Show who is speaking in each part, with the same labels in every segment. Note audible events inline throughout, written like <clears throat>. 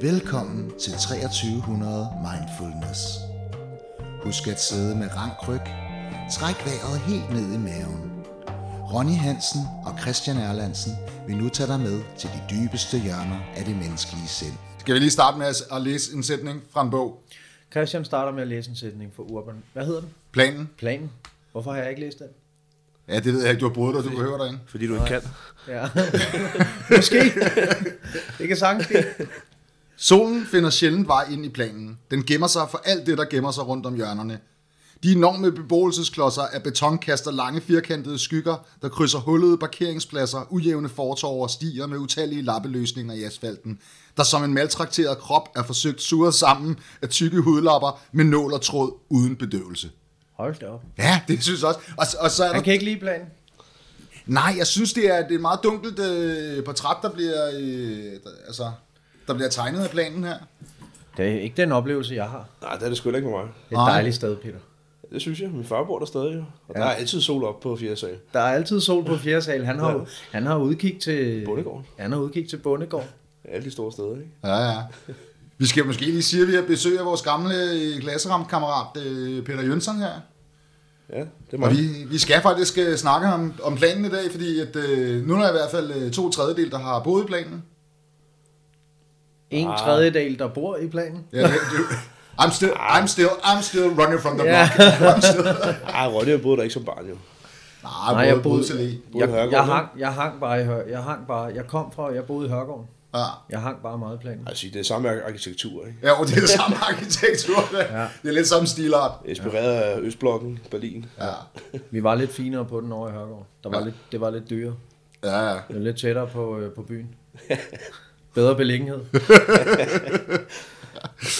Speaker 1: Velkommen til 2300 Mindfulness. Husk at sidde med rank ryg. Træk vejret helt ned i maven. Ronny Hansen og Christian Erlandsen vil nu tage dig med til de dybeste hjørner af det menneskelige sind.
Speaker 2: Skal vi lige starte med at læse en sætning fra en bog?
Speaker 3: Christian starter med at læse en sætning for Urban. Hvad hedder den?
Speaker 2: Planen?
Speaker 3: Planen. Hvorfor har jeg ikke læst den?
Speaker 2: Ja, det ved jeg ikke. Du har brugt dig, du behøver dig ikke.
Speaker 4: Fordi du ikke kan.
Speaker 3: Ja. <laughs> Måske. Det kan sagtens ske.
Speaker 2: Solen finder sjældent vej ind i planen. Den gemmer sig for alt det, der gemmer sig rundt om hjørnerne. De enorme beboelsesklodser af beton kaster lange firkantede skygger, der krydser hullede parkeringspladser, ujævne fortorv og stier med utallige lappeløsninger i asfalten, der som en maltrakteret krop er forsøgt suret sammen af tykke hudlapper med nål og tråd uden bedøvelse.
Speaker 3: Hold da op.
Speaker 2: Ja, det synes jeg også. Og, og så er der...
Speaker 3: Han kan ikke lide planen.
Speaker 2: Nej, jeg synes, det er, det er et meget dunkelt øh, portræt, der bliver, øh, der, altså, der bliver tegnet af planen her.
Speaker 3: Det er ikke den oplevelse, jeg har.
Speaker 4: Nej, det er det sgu ikke med mig.
Speaker 3: Det er et
Speaker 2: Nej.
Speaker 3: dejligt sted, Peter.
Speaker 4: Det synes jeg. Min far bor der stadig, jo. Og
Speaker 3: Ja.
Speaker 4: der er altid sol op på 4. sal.
Speaker 3: Der er altid sol på fjerde sal. Han har,
Speaker 4: Ja.
Speaker 3: han har udkig til...
Speaker 4: Bondegården.
Speaker 3: Han har udkig til Bondegården.
Speaker 4: Alle de store steder, ikke?
Speaker 2: Ja, ja. Vi skal måske lige sige, at vi har besøg af vores gamle øh, klasseramkammerat øh, Peter Jønsson her.
Speaker 4: Ja, det er
Speaker 2: Og vi, vi skal faktisk øh, snakke om, om planen i dag, fordi at, øh, nu er der i hvert fald to tredjedel, der har boet i planen.
Speaker 3: En
Speaker 4: Ah.
Speaker 3: tredjedel, der bor i planen.
Speaker 2: Ja, det, I'm, still, I'm, still, I'm still running from the
Speaker 3: Ja.
Speaker 2: block. <laughs>
Speaker 4: Ej, Ronny har boet der ikke som barn, jo.
Speaker 2: nej,
Speaker 3: Nej, jeg boede-.
Speaker 4: Boede i
Speaker 3: Jeg, jeg,
Speaker 4: ikke?
Speaker 3: hang, jeg hang bare i Hør, jeg hang bare, jeg kom fra, jeg boede i Hørgården.
Speaker 2: Ja.
Speaker 3: Jeg hang bare meget i planen.
Speaker 4: Altså, det er samme arkitektur, ikke?
Speaker 2: Ja, det er det samme arkitektur. Det, <laughs>
Speaker 3: Ja.
Speaker 2: det er lidt samme stilart.
Speaker 4: Inspireret af Østblokken, Berlin.
Speaker 2: Ja,
Speaker 3: Vi var lidt finere på den over i Hørgården. Der var
Speaker 2: Ja.
Speaker 3: lidt, det var lidt dyrere.
Speaker 2: ja, ja.
Speaker 3: Det var lidt tættere på, øh, på byen. <laughs> Bedre beliggenhed. <laughs>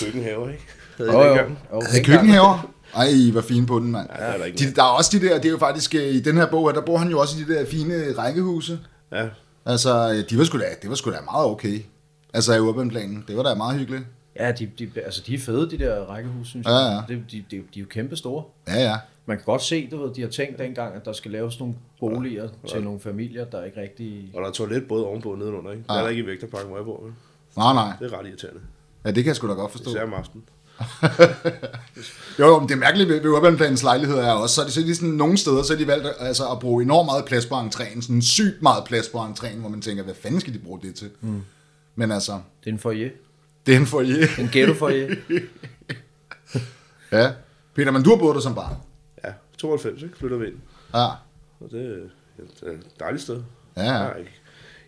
Speaker 4: Køkkenhaver, ikke? Havde I
Speaker 3: jo.
Speaker 2: Altså,
Speaker 3: dengang.
Speaker 2: køkkenhaver. Ej, hvor fine på den, mand.
Speaker 4: Ja, er der ikke
Speaker 2: De, der er også de der, det er jo faktisk, øh, i den her bog her, der bor han jo også i de der fine rækkehuse.
Speaker 4: Ja,
Speaker 2: Altså, øh, de var sgu da, det var sgu da meget okay. Altså, i urbanplanen. Det var da meget hyggeligt.
Speaker 3: Ja, de, de, altså, de er fede, de der rækkehus, synes
Speaker 2: Ja,
Speaker 3: jeg.
Speaker 2: ja.
Speaker 3: De, de, de, de er jo kæmpe store.
Speaker 2: Ja, ja.
Speaker 3: Man kan godt se, du ved, de har tænkt dengang, at der skal laves nogle boliger til nogle familier, der ikke rigtig...
Speaker 4: og der er toilet både ovenpå og nedenunder, ikke? Det er
Speaker 2: Ja.
Speaker 4: der ikke i vægterpakken, hvor jeg bor, vel?
Speaker 2: Nej, nej.
Speaker 4: Det er ret irriterende.
Speaker 2: Ja, det kan jeg sgu da godt forstå.
Speaker 4: Især om aftenen. <laughs>
Speaker 2: Jo, jo, men det mærkelige ved, ved urbanplanens lejligheder er også, så er det, så er de sådan, nogle steder, så er de valgt altså, at bruge enormt meget plads på entréen. Sådan sygt meget plads på entréen, hvor man tænker, hvad fanden skal de bruge det til? Mm. Men altså,
Speaker 3: Det er en foyer.
Speaker 2: det er en foyer.
Speaker 3: En ghetto foyer. <laughs>
Speaker 2: Ja. Peter, men du har boet der som barn.
Speaker 4: Ja, 92, ikke? Flytter vi ind.
Speaker 2: Ja.
Speaker 4: Og det, er- et dejligt sted.
Speaker 2: Ja,
Speaker 4: Jeg har ikke,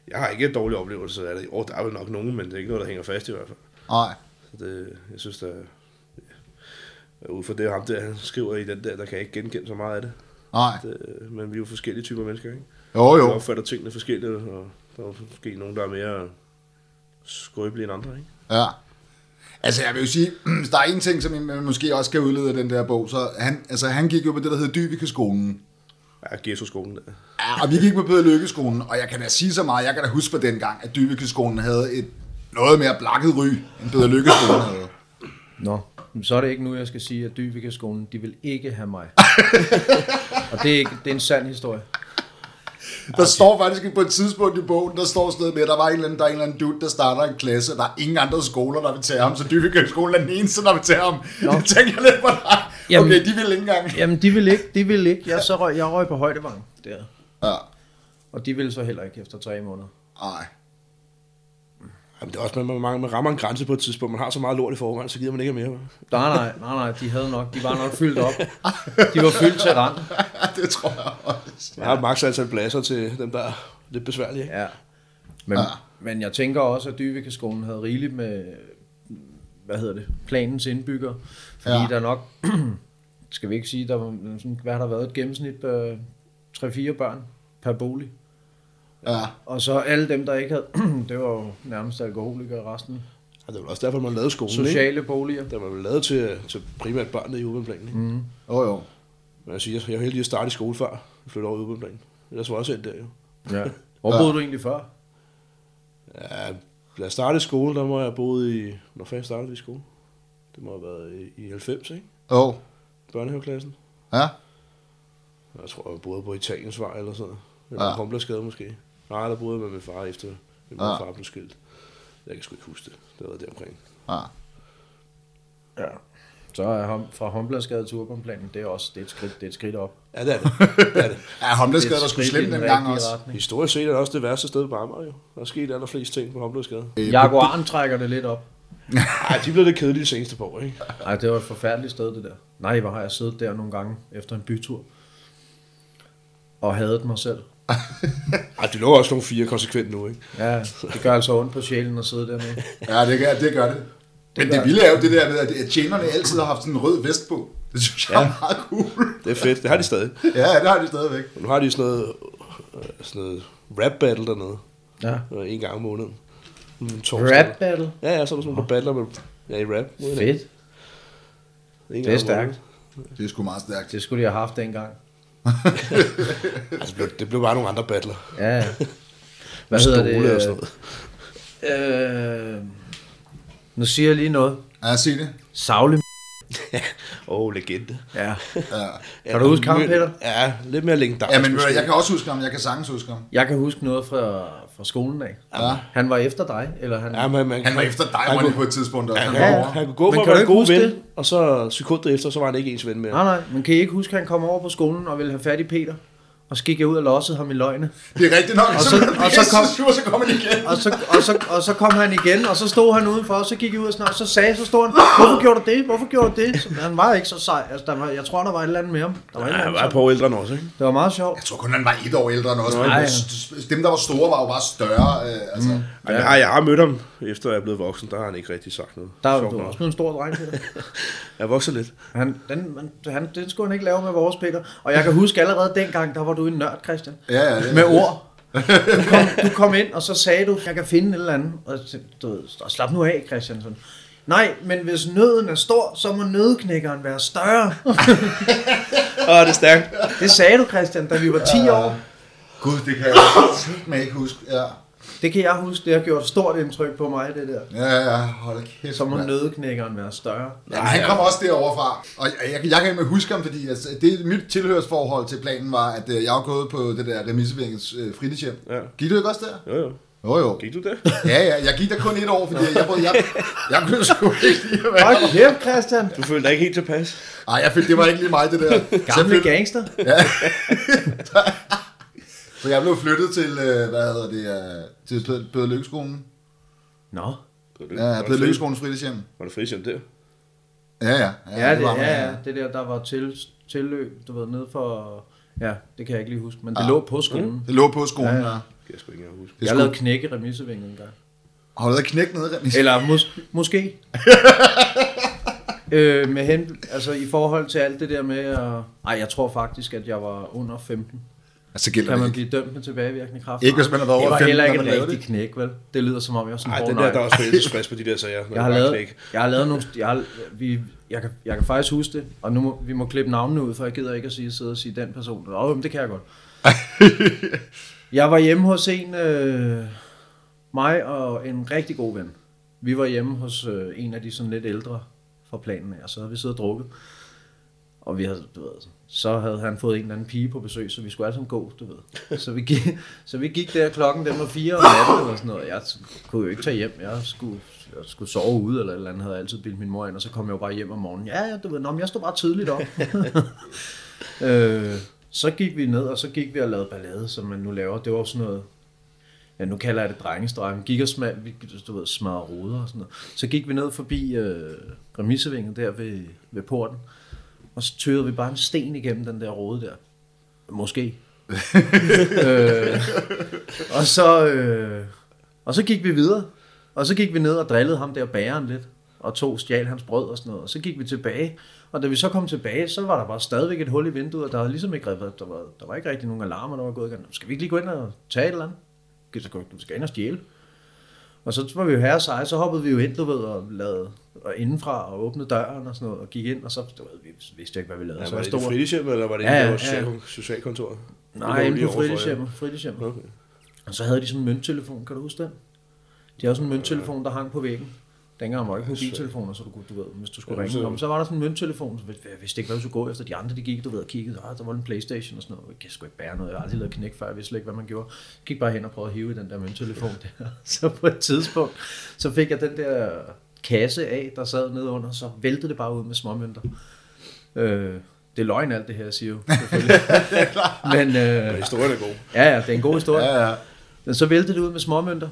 Speaker 4: jeg har ikke en dårlig oplevelse af det. Oh, der er vel nok nogen, men det er ikke noget, der hænger fast i hvert fald.
Speaker 2: Nej.
Speaker 4: Så det, jeg synes, der ja, ud fra det, ham der, han skriver i den der, der kan jeg ikke genkende så meget af det.
Speaker 2: Nej.
Speaker 4: det men vi er jo forskellige typer mennesker, ikke?
Speaker 2: Jo,
Speaker 4: Vi
Speaker 2: jo.
Speaker 4: opfatter tingene forskelligt, og der er måske nogen, der er mere skrøbelige end andre, ikke?
Speaker 2: Ja. Altså, jeg vil jo sige, <clears throat> hvis der er en ting, som man måske også kan udlede af den der bog, så han, altså, han gik jo på det, der hedder Dybikeskolen.
Speaker 4: Ja, Ghetto-skolen der.
Speaker 2: Ja, og vi gik på Peder Lykkeskolen, og jeg kan da sige så meget, jeg kan da huske på den gang, at Dybikeskolen havde et noget mere blakket ry, end Peder Lykkeskolen havde.
Speaker 3: Nå, men så er det ikke nu, jeg skal sige, at Dyvike-skolen, de vil ikke have mig. <laughs> Og det er, ikke, det er en sand historie.
Speaker 2: Der står faktisk på et tidspunkt i bogen, der står sådan noget med, at der var en eller anden, der er en eller anden dude, der starter en klasse, og der er ingen andre skoler, der vil tage ham, så Dybikeskolen er den eneste, der vil tage ham.
Speaker 3: Nå.
Speaker 2: Det <laughs> tænker jeg lidt på dig.
Speaker 3: Jamen-
Speaker 2: Okay, de vil ikke engang.
Speaker 3: Jamen, de vil ikke, de vil ikke. Jeg, så røg, jeg røg på højdevang der.
Speaker 2: Ja.
Speaker 3: Og de vil så heller ikke efter tre måneder.
Speaker 2: Nej.
Speaker 4: Jamen, det er også, man, man, man rammer en grænse på et tidspunkt. Man har så meget lort i forvejen, så gider man ikke mere.
Speaker 3: Nej, nej, nej, nej, de havde nok, de var nok fyldt op. De var fyldt til rand. <laughs>
Speaker 2: det tror jeg også.
Speaker 4: Man har et maks antal pladser til dem, der er lidt besværlige. Ikke?
Speaker 3: Ja. Men,
Speaker 2: Ja.
Speaker 3: ja. men jeg tænker også, at Dyvike-skolen havde rigeligt med, hvad hedder det, planens indbygger. Fordi
Speaker 2: Ja.
Speaker 3: ja. der nok, <clears throat> skal vi ikke sige, der var, sådan, hvad har der været, et gennemsnit på 3-4 børn per bolig.
Speaker 2: Ja.
Speaker 3: Og så alle dem, der ikke havde, <clears throat> det var jo nærmest alkoholikere resten.
Speaker 4: Og det var også derfor, man lavede skolen. Ikke?
Speaker 3: Sociale boliger.
Speaker 4: Der var vel lavet til, til primært børnene i urbanplanen. Ikke? Mm.
Speaker 2: Jo, jo.
Speaker 4: Men jeg, siger, jeg var heldig at starte i skole før. Jeg flyttede over i urbanplanen. Ellers var jeg også endt der jo.
Speaker 3: Ja. <laughs> Hvor
Speaker 2: Ja.
Speaker 3: boede du egentlig før?
Speaker 4: Ja, da jeg startede i skole, der må jeg boet i... Når fanden startede vi i skole? Det må have været i, i 90, ikke?
Speaker 2: Jo.
Speaker 4: Børnehaveklassen.
Speaker 2: Ja.
Speaker 4: Jeg tror, jeg boede på Italiensvej eller sådan noget.
Speaker 2: Ja.
Speaker 4: Eller ja. måske. Nej, der boede jeg med min far efter min
Speaker 2: Ja.
Speaker 4: ja. far blev skilt. Jeg kan sgu ikke huske det. Det var der omkring.
Speaker 2: Ah.
Speaker 3: Ja. Så er ham, fra Håndbladsgade til Urbanplanen, det er også det er et skridt, det er et skridt op.
Speaker 4: Ja, det er det. det, er det. <laughs>
Speaker 2: Ja,
Speaker 3: Det er
Speaker 2: sgu
Speaker 3: skridt i
Speaker 2: slemt
Speaker 3: den rigtige
Speaker 2: også.
Speaker 3: retning.
Speaker 4: Historisk set er det også det værste sted på Amager, jo. Der er sket allerflest ting på Homløsgade.
Speaker 3: Jaguaren trækker det lidt op. <laughs>
Speaker 4: Ej, de blev lidt kedelige de seneste par år, ikke?
Speaker 3: Nej, det var et forfærdeligt sted, det der. Nej, hvor har jeg siddet der nogle gange efter en bytur. Og hadet mig selv.
Speaker 4: Ej, de lå også nogle fire konsekvent nu, ikke?
Speaker 3: Ja, det gør altså ondt på sjælen at sidde dernede.
Speaker 2: Ja, det gør det. Gør det. Men det vilde er jo det der med, at tjenerne altid har haft sådan en rød vest på. Det synes jeg er meget cool.
Speaker 4: Det er fedt. Det har de stadig.
Speaker 2: Ja, det har de stadigvæk.
Speaker 4: Og nu har de sådan noget, øh, sådan noget rap battle dernede.
Speaker 3: Ja.
Speaker 4: øh, En gang om måneden. En torsdag.
Speaker 3: Rap battle.
Speaker 4: Ja, ja, så er der sådan nogle, der battler med, ja, i rap.
Speaker 3: Fedt.
Speaker 4: En
Speaker 3: Det er stærkt.
Speaker 2: Det er sgu meget stærkt.
Speaker 3: Det skulle de have haft dengang. <laughs>
Speaker 4: Altså, det blev, det blev bare nogle andre battler.
Speaker 3: Ja. <laughs> Hvad hedder det?
Speaker 4: og sådan noget.
Speaker 3: Øh, nu siger jeg lige noget.
Speaker 2: Ja, sig det.
Speaker 3: Savle.
Speaker 4: Åh, oh, legende. <laughs>
Speaker 3: Ja.
Speaker 2: Ja.
Speaker 3: Kan du huske ham, Peter?
Speaker 4: Ja, lidt mere legendarisk.
Speaker 2: Ja, men jeg kan også huske ham. Jeg kan sagtens huske ham.
Speaker 3: Jeg kan huske noget fra, fra skolen af.
Speaker 2: Ja.
Speaker 3: Han var efter dig, eller han...
Speaker 4: Ja, men, man,
Speaker 2: Han var efter dig,
Speaker 4: han, kunne,
Speaker 2: på et tidspunkt. Og
Speaker 4: han,
Speaker 2: han
Speaker 3: Ja, ja.
Speaker 2: over.
Speaker 4: han kunne gå fra at være en god ven,
Speaker 3: det?
Speaker 4: og så sekundet efter, så var han ikke ens ven mere.
Speaker 3: Nej, nej, men kan I ikke huske, at han kom over på skolen og ville have fat i Peter? Og så gik jeg ud og lossede ham i løgne.
Speaker 2: Det er rigtigt nok.
Speaker 3: Og så-
Speaker 2: så,
Speaker 3: og så kom-
Speaker 2: sur, så kom han igen.
Speaker 3: Og så, og, så, og så kom han igen, og så stod han udenfor, og så gik jeg ud og snart, så sagde så stod han, hvorfor <gasps> gjorde du det? Hvorfor gjorde du det? Så han var ikke så sej. Altså, der var, jeg tror, der var et eller andet med ham. Der var, eller
Speaker 4: han var par år ældre end os, ikke?
Speaker 3: det var meget sjovt.
Speaker 2: Jeg tror kun, han var et år ældre end os. Men
Speaker 3: Nej.
Speaker 2: dem, der var store, var jo bare større. Øh, altså. Mm.
Speaker 4: Ja. Jeg, har, jeg har mødt ham, efter jeg er blevet voksen. Der har han ikke rigtig sagt noget.
Speaker 3: Der er du også blevet en stor dreng, Peter. <laughs>
Speaker 4: Jeg vokser lidt.
Speaker 3: Han, den, man, han, den skulle han ikke lave med vores Peter. Og jeg kan huske allerede dengang, der var du en nørd, Christian.
Speaker 2: Ja, ja, det,
Speaker 3: Med ord. Du kom, du kom ind, og så sagde du, jeg kan finde et eller andet. Og du ved, "Og slap nu af, Christian. Sådan. Nej, men hvis nøden er stor, så må nødknækkeren være større. <laughs>
Speaker 4: Åh, det er stærkt.
Speaker 3: Det sagde du, Christian, da vi var 10 år.
Speaker 2: Gud, det kan jeg ikke huske. Ja,
Speaker 3: Det kan jeg huske, det har gjort stort indtryk på mig, det der.
Speaker 2: ja, ja hold kæft.
Speaker 3: Så må
Speaker 2: mand.
Speaker 3: nødknækkeren være større.
Speaker 2: Ja, han kom også derovre fra. Og jeg, jeg, jeg kan ikke huske ham, fordi altså, det, mit tilhørsforhold til planen var, at øh, jeg var gået på det der remissevækkens øh, fritidshjem.
Speaker 4: Ja.
Speaker 2: Gik du ikke også der?
Speaker 4: Jo, jo.
Speaker 2: Jo, jo.
Speaker 4: Gik du det?
Speaker 2: Ja, ja, jeg gik der kun et år, fordi jeg, jeg, jeg, jeg kunne sgu ikke lide at være
Speaker 3: Hold kæft, Christian.
Speaker 4: Du følte dig ikke helt tilpas?
Speaker 2: Ej, jeg følte, det var ikke lige mig, det der.
Speaker 3: Gamle
Speaker 2: flyttede-
Speaker 3: gangster. <laughs> <laughs>
Speaker 2: Så jeg blev flyttet til, øh, hvad hedder det, øh, til Peder- Lykkeskolen.
Speaker 3: Nå.
Speaker 2: Ja, Peder Lykkeskolens fritidshjem.
Speaker 4: Var det fritidshjem der?
Speaker 2: Ja, ja.
Speaker 3: Ja, det,
Speaker 2: var
Speaker 3: ja, ja, det der, der var til, tilløb, du ved, nede for... Ja, det kan jeg ikke lige huske, men det
Speaker 2: Ah.
Speaker 3: lå på skolen.
Speaker 2: Det lå på skolen,
Speaker 3: Ja,
Speaker 2: ja.
Speaker 3: ja.
Speaker 2: ja.
Speaker 4: Det kan jeg sgu ikke engang huske.
Speaker 3: Jeg
Speaker 2: skulle-
Speaker 3: lavede knæk i remissevingen en gang.
Speaker 2: Har du lavet knæk nede? Remis?
Speaker 3: Eller mås- måske. <laughs> øh, med hen, altså i forhold til alt det der med at... Ej, jeg tror faktisk, at jeg var under 15.
Speaker 2: Altså, gælder
Speaker 3: Kan
Speaker 2: det
Speaker 3: man
Speaker 2: ikke.
Speaker 3: blive dømt med tilbagevirkende kraft?
Speaker 2: Ikke, hvis man har været
Speaker 3: Det
Speaker 2: over
Speaker 3: var
Speaker 2: 15,
Speaker 3: heller ikke rigtig knæk, vel? Det lyder som om, jeg var sådan...
Speaker 4: Nej,
Speaker 3: "Åh,
Speaker 4: den
Speaker 3: nej."
Speaker 4: der, der er også forældelsesfrist på de der sager. når
Speaker 3: Jeg har
Speaker 4: det
Speaker 3: lavet,
Speaker 4: knæk.
Speaker 3: jeg har lavet nogle... Jeg, har, vi, jeg, kan, jeg kan faktisk huske det, og nu må, vi må klippe navnene ud, for jeg gider ikke at sige, sidde og sige den person. Åh, oh, det kan jeg godt. <laughs> jeg var hjemme hos en, øh, mig og en rigtig god ven. Vi var hjemme hos øh, en af de sådan lidt ældre fra planen af, og så havde vi siddet og drukket. Og vi havde, du ved, så havde han fået en eller anden pige på besøg, så vi skulle alle sammen gå, du ved. Så vi gik, så vi gik der klokken, den var fire om natten eller sådan noget. Jeg kunne jo ikke tage hjem, jeg skulle, jeg skulle sove ude eller et eller andet, havde altid bildt min mor ind, og så kom jeg jo bare hjem om morgenen. Ja, ja, du ved, nå, men jeg stod bare tidligt op. <laughs> øh, så gik vi ned, og så gik vi og lavede ballade, som man nu laver. Det var sådan noget, ja, nu kalder jeg det drengestrøm. Vi gik og smad, vi, du ved, smadrede ruder og sådan noget. Så gik vi ned forbi øh, remissevinget der ved, ved porten, og så tørede vi bare en sten igennem den der rode der. Måske. <laughs> øh, og, så, øh, og så gik vi videre. Og så gik vi ned og drillede ham der bageren lidt. Og tog stjal hans brød og sådan noget. Og så gik vi tilbage. Og da vi så kom tilbage, så var der bare stadigvæk et hul i vinduet. Og der var ligesom ikke, der var, der var ikke rigtig nogen alarmer, der var gået i gang. Skal vi ikke lige gå ind og tage et eller andet? Så gå- Du skal ind og stjæle. Og så var vi jo herre seje, så hoppede vi jo ind, du ved, og lavede og indenfra og åbnede døren og sådan noget, og gik ind, og så, du ved, vi vidste ikke, hvad vi lavede.
Speaker 4: Ja,
Speaker 3: så
Speaker 4: var
Speaker 3: jeg
Speaker 4: det
Speaker 3: stod
Speaker 4: fritidshjem, eller var det
Speaker 3: Ja,
Speaker 4: ja,
Speaker 3: ja,
Speaker 4: ja,
Speaker 3: ja.
Speaker 4: social, socialkontor?
Speaker 3: Nej, inde på fritidshjemmet. fritidshjemmet.
Speaker 4: Okay.
Speaker 3: Og så havde de sådan en mønttelefon, kan du huske den? De havde sådan en mønttelefon, der hang på væggen. Dengang var ikke mobiltelefoner, så du kunne, du ved, hvis du skulle
Speaker 4: Ja,
Speaker 3: ringe.
Speaker 4: så-
Speaker 3: Så... Var der sådan en mønttelefon, så jeg vidste ikke, hvad du skulle gå efter. De andre, de gik, du ved, og kiggede, ah, der var en Playstation og sådan noget. Jeg kan sgu ikke bære noget. Jeg har aldrig lavet knæk før, jeg vidste slet ikke, hvad man gjorde. Jeg gik bare hen og prøvede at hive i den der mønttelefon der. <laughs> Så på et tidspunkt, så fik jeg den der kasse af, der sad nede under, så væltede det bare ud med småmønter. Øh, det er løgn alt det her, jeg siger jo. <laughs> Men øh,
Speaker 4: Men historien er god.
Speaker 3: ja, ja, det er en god historie.
Speaker 2: Ja, ja.
Speaker 3: Men så væltede det ud med småmønter.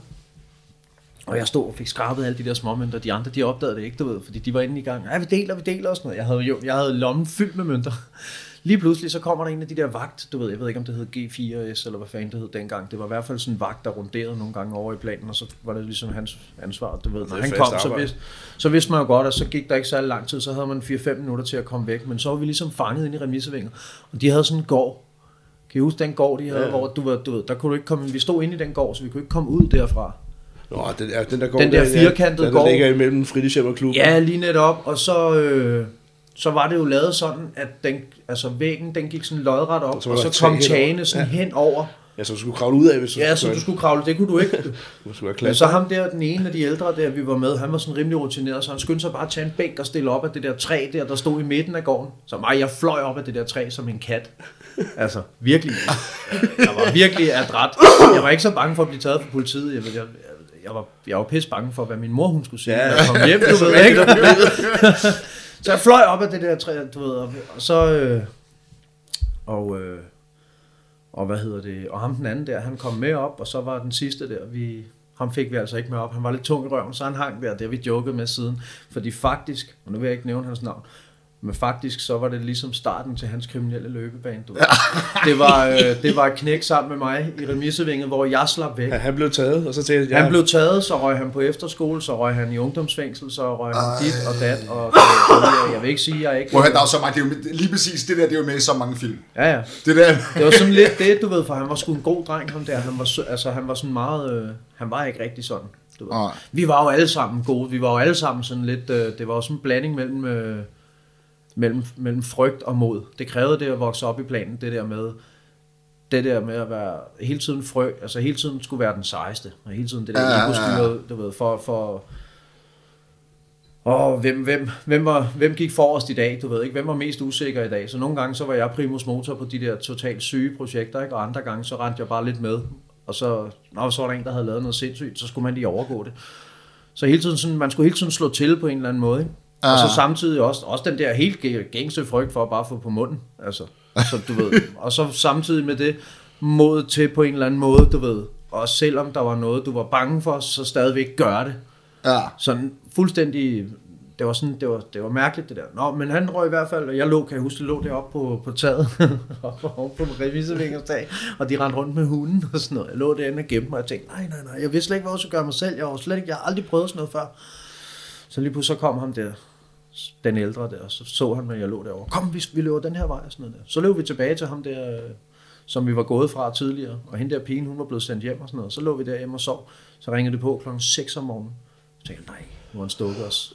Speaker 3: Og jeg stod og fik skrabet alle de der småmønter. De andre, de opdagede det ikke, du ved, fordi de var inde i gang. Ja, vi deler, vi deler og sådan noget. Jeg havde jo, jeg havde lommen fyldt med mønter. Lige pludselig, så kommer der en af de der vagt, du ved, jeg ved ikke, om det hed G4S, eller hvad fanden det hed dengang. Det var i hvert fald sådan en vagt, der runderede nogle gange over i planen, og så var det ligesom hans ansvar, du ved. Når han kom, så vidste, så vidste man jo godt, at så gik der ikke særlig lang tid, så havde man 4-5 minutter til at komme væk. Men så var vi ligesom fanget inde i remissevinget, og de havde sådan en gård. Kan I huske den gård, de havde,
Speaker 4: ja.
Speaker 3: hvor du ved, du ved, der kunne du ikke komme, vi stod inde i den gård, så vi kunne ikke komme ud derfra.
Speaker 4: Nå, den, ja, den der går
Speaker 3: Den der firkantede
Speaker 4: den, der
Speaker 3: gård.
Speaker 4: ligger imellem fritidshjem og klubben.
Speaker 3: Ja, lige netop. Og så, øh, så var det jo lavet sådan, at den, altså væggen den gik sådan lodret op,
Speaker 4: så
Speaker 3: og
Speaker 4: der
Speaker 3: så kom tagene sådan ja. hen over.
Speaker 4: Ja, så du skulle kravle ud af, hvis du
Speaker 3: Ja, så du skulle kravle. Det kunne du ikke. <laughs>
Speaker 4: du skulle
Speaker 3: Men så ham der, den ene af de ældre der, vi var med, han var sådan rimelig rutineret, så han skyndte sig bare at tage en bænk og stille op af det der træ der, der stod i midten af gården. Så mig, jeg fløj op af det der træ som en kat. Altså, virkelig. <laughs> Jeg var virkelig adræt. Jeg var ikke så bange for at blive taget for politiet. Jeg, jeg, jeg, var, jeg var pisse bange for, hvad min mor hun skulle sige,
Speaker 4: Ja.
Speaker 3: når jeg kom hjem, du <laughs> ved ikke. <laughs> så jeg fløj op af det der træ, du ved, og, og så... Øh, og, øh, og hvad hedder det? Og ham den anden der, han kom med op, og så var den sidste der, vi, ham fik vi altså ikke med op. Han var lidt tung i røven, så han hang der, det har vi joket med siden. Fordi faktisk, og nu vil jeg ikke nævne hans navn, men faktisk så var det ligesom starten til hans kriminelle løbebane. Du. Det, var, øh, det var et knæk sammen med mig i remissevinget, hvor jeg slap væk.
Speaker 4: Ja, han blev taget, og så tænkte jeg,
Speaker 3: Han blev taget, så røg han på efterskole, så røg han i ungdomsfængsel, så røg han dit og dat. Og, og jeg vil ikke sige, at jeg ikke...
Speaker 2: At høre, der er så mange, det er jo, lige præcis det der, det er jo med i så mange film.
Speaker 3: Ja, ja.
Speaker 2: Det der,
Speaker 3: Det var sådan lidt det, du ved, for han var sgu en god dreng, ham der. Han var, altså, han var sådan meget... Øh, han var ikke rigtig sådan. Du ved. Vi var jo alle sammen gode. Vi var jo alle sammen sådan lidt... Øh, det var jo sådan en blanding mellem, øh, mellem, mellem frygt og mod. Det krævede det at vokse op i planen, det der med... Det der med at være hele tiden frø, altså hele tiden skulle være den sejeste, og hele tiden det der
Speaker 2: Ja,
Speaker 3: ja,
Speaker 2: ja,
Speaker 3: ego
Speaker 2: ja.
Speaker 3: skulle noget, du ved, for, for Åh, hvem, hvem, hvem, var, hvem gik forrest i dag, du ved ikke, hvem var mest usikker i dag, så nogle gange så var jeg primus motor på de der totalt syge projekter, ikke? og andre gange så rendte jeg bare lidt med, og så, når så var der en, der havde lavet noget sindssygt, så skulle man lige overgå det. Så hele tiden sådan, man skulle hele tiden slå til på en eller anden måde, ikke? Og
Speaker 2: Ah.
Speaker 3: så samtidig også, også den der helt gæ- gængse frygt for at bare få på munden, altså, så du ved, <laughs> og så samtidig med det, mod til på en eller anden måde, du ved, og selvom der var noget, du var bange for, så stadigvæk gøre det.
Speaker 2: ja.
Speaker 3: Sådan fuldstændig, det var sådan, det var, det var mærkeligt det der. Nå, men han røg i hvert fald, og jeg lå, kan jeg huske, lå deroppe på, på taget, <laughs> oppe på revisorvingers tag, og de rendte rundt med hunden og sådan noget. Jeg lå derinde og gemte mig, og jeg tænkte, nej, nej, nej, jeg vidste slet ikke, hvad jeg skulle gøre mig selv. Jeg var slet ikke, jeg har aldrig prøvet sådan noget før. Så lige pludselig så kom ham der, den ældre der, og så så han mig, jeg lå derovre. Kom, vi, vi løber den her vej og sådan noget der. Så løb vi tilbage til ham der, øh, som vi var gået fra tidligere, og hende der pigen, hun var blevet sendt hjem og sådan noget. Så lå vi der hjemme og sov. Så ringede det på klokken 6 om morgenen. Så tænkte jeg, nej, nu har han stukket os.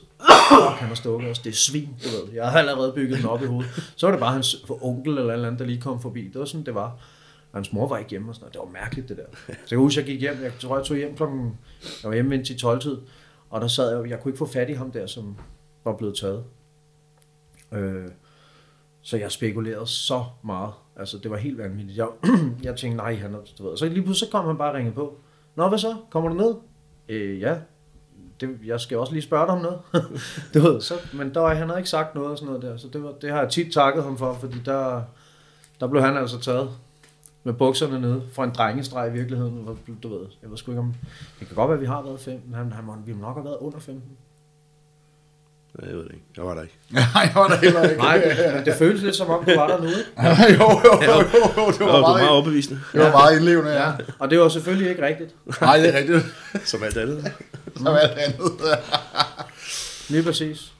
Speaker 3: Fuck, han har stukket os. Det er svin, du ved. Jeg har allerede bygget den op i hovedet. Så var det bare hans onkel eller en anden, andet, der lige kom forbi. Det var sådan, det var. Og hans mor var ikke hjemme og sådan noget. Det var mærkeligt, det der. Så jeg kan huske, jeg gik hjem. Jeg tror, jeg tog hjem klokken... Jeg var hjemme indtil 12 tid. Og der sad jeg... Jeg kunne ikke få fat i ham der, som var blevet taget. Øh, så jeg spekulerede så meget. Altså, det var helt vanvittigt. Jeg, <clears throat> jeg tænkte, nej, han er, du ved. Så lige pludselig så kom han bare og ringede på. Nå, hvad så? Kommer du ned? Øh, ja. Det, jeg skal også lige spørge dig om noget. <laughs> du ved, så, men der, var- han havde ikke sagt noget og sådan noget der. Så det, var, det har jeg tit takket ham for, fordi der, der blev han altså taget med bukserne nede fra en drengestreg i virkeligheden. Du ved, jeg ved sgu ikke om... Det kan godt være, at vi har været 15, men han, han, vi må nok have været under 15.
Speaker 4: Nej, jeg ved det ikke. Jeg var der ikke. <laughs>
Speaker 2: Nej, jeg var der heller ikke.
Speaker 3: Nej, det, det føles lidt som om, du var der nu, ikke? <laughs>
Speaker 2: jo, jo, jo, jo, jo, det var
Speaker 4: du er
Speaker 2: meget,
Speaker 4: meget overbevisende.
Speaker 2: det var meget indlevende, ja.
Speaker 3: Ja, og det var selvfølgelig ikke rigtigt. <laughs>
Speaker 2: Nej, det er rigtigt.
Speaker 4: Som alt andet.
Speaker 2: Som alt andet.
Speaker 3: Lige præcis.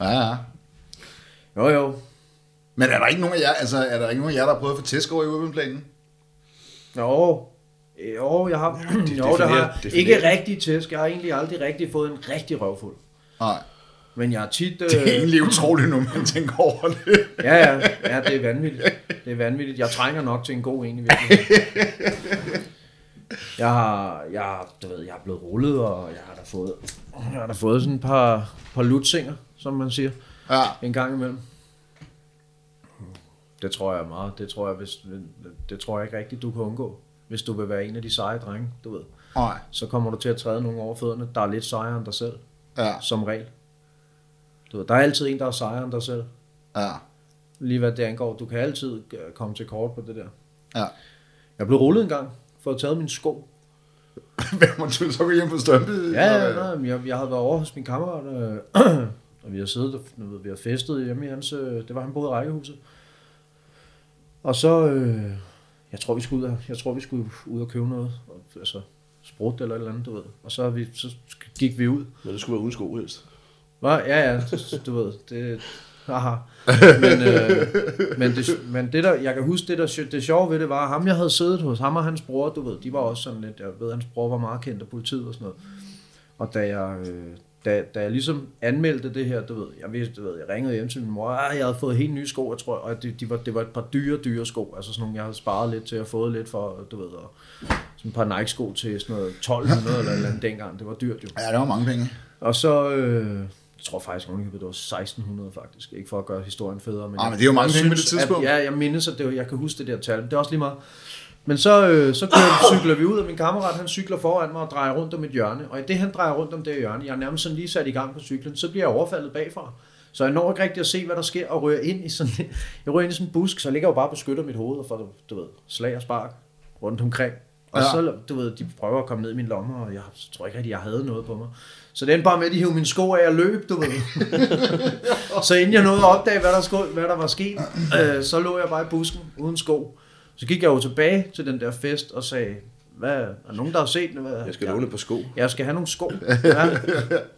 Speaker 2: Ja, ja.
Speaker 3: Jo, jo.
Speaker 2: Men er der ikke nogen af jer, altså, er der ikke nogen af jer, der har prøvet at få tæsk over i udvendsplanen?
Speaker 3: Jo, jo, jeg har, jo,
Speaker 4: definerer-
Speaker 3: har ikke rigtig tæsk. Jeg har egentlig aldrig rigtig fået en rigtig røvfuld.
Speaker 2: Nej.
Speaker 3: Men jeg har tit...
Speaker 2: Det er
Speaker 3: Øh,
Speaker 2: egentlig utroligt, nu man tænker over det. <laughs>
Speaker 3: ja, ja, ja, det er vanvittigt. Det er vanvittigt. Jeg trænger nok til en god en i virkeligheden. <laughs> Jeg har, jeg, du ved, jeg er blevet rullet, og jeg har da fået, jeg har da fået sådan et par, par lutsinger, som man siger,
Speaker 2: Ja.
Speaker 3: en gang imellem. Det tror jeg meget. Det tror jeg, hvis, det tror jeg ikke rigtigt, du kan undgå. Hvis du vil være en af de seje drenge, du ved.
Speaker 2: Nej.
Speaker 3: Så kommer du til at træde nogen over fødderne, der er lidt sejere end dig selv,
Speaker 2: Ja.
Speaker 3: som regel. Du ved, der er altid en, der er sejere end dig selv.
Speaker 2: Ja.
Speaker 3: Lige hvad det angår. Du kan altid øh, komme til kort på det der.
Speaker 2: Ja.
Speaker 3: Jeg blev rullet en gang, for at tage min sko. <laughs>
Speaker 2: Hvad må du så gå hjem på Strømpe?
Speaker 3: Ja, ja, nej, jeg, jeg havde været over hos min kammerat, øh, <clears throat> og vi har siddet, og du ved, vi har festet hjemme i hans, øh, det var han boede i rækkehuset. Og så, øh, jeg tror vi skulle ud, og, jeg tror vi skulle ud og købe noget, og, altså sprut eller et eller andet, du ved. Og så, vi, så gik vi ud.
Speaker 4: Men det skulle være uden sko helst.
Speaker 3: Hva? Ja, ja, du ved, det, haha. Men, øh, men, det, men det der, jeg kan huske, det der, det sjove ved det var, ham jeg havde siddet hos, ham og hans bror, du ved, de var også sådan lidt, jeg ved, hans bror var meget kendt af politiet og sådan noget. Og da jeg, øh, da, da jeg ligesom anmeldte det her, du ved, jeg vidste, du ved, jeg ringede hjem til min mor, ah, jeg havde fået helt nye sko, jeg tror, og det, de var, det var et par dyre, dyre sko, altså sådan nogle, jeg havde sparet lidt til, at fået lidt for, du ved, og sådan et par Nike-sko til sådan noget 1200 eller eller andet dengang, det var dyrt jo.
Speaker 2: Ja, det var mange penge.
Speaker 3: Og så, øh, jeg tror faktisk, at det var 1600 faktisk. Ikke for at gøre historien federe. Men,
Speaker 2: Ah,
Speaker 3: jeg-
Speaker 2: men det er jo mange
Speaker 3: jeg
Speaker 2: penge på det tidspunkt.
Speaker 3: At, ja, jeg mindes, at det var, jeg kan huske det der tal. Det er også lige meget. Men så, øh, så kører, <coughs> cykler vi ud, og min kammerat han cykler foran mig og drejer rundt om et hjørne. Og i det han drejer rundt om det hjørne, jeg er nærmest sådan lige sat i gang på cyklen, så bliver jeg overfaldet bagfra. Så jeg når ikke rigtig at se, hvad der sker, og rører ind i sådan, <laughs> jeg rører ind i sådan en busk, så jeg ligger jo bare og beskytter mit hoved, og får, du ved, slag og spark rundt omkring. Og
Speaker 2: ja.
Speaker 3: så, du ved, de prøver at komme ned i min lomme, og jeg tror ikke rigtig, jeg havde noget på mig. Så det endte bare med, at de hævde mine sko af og løb, du ved. <laughs> så inden jeg nåede at opdage, hvad der, sko, hvad der var sket, øh, så lå jeg bare i busken uden sko. Så gik jeg jo tilbage til den der fest og sagde, hvad, er der nogen, der har set det? Hvad?
Speaker 4: Jeg skal låne par sko.
Speaker 3: Jeg skal have nogle sko. <laughs> Ja.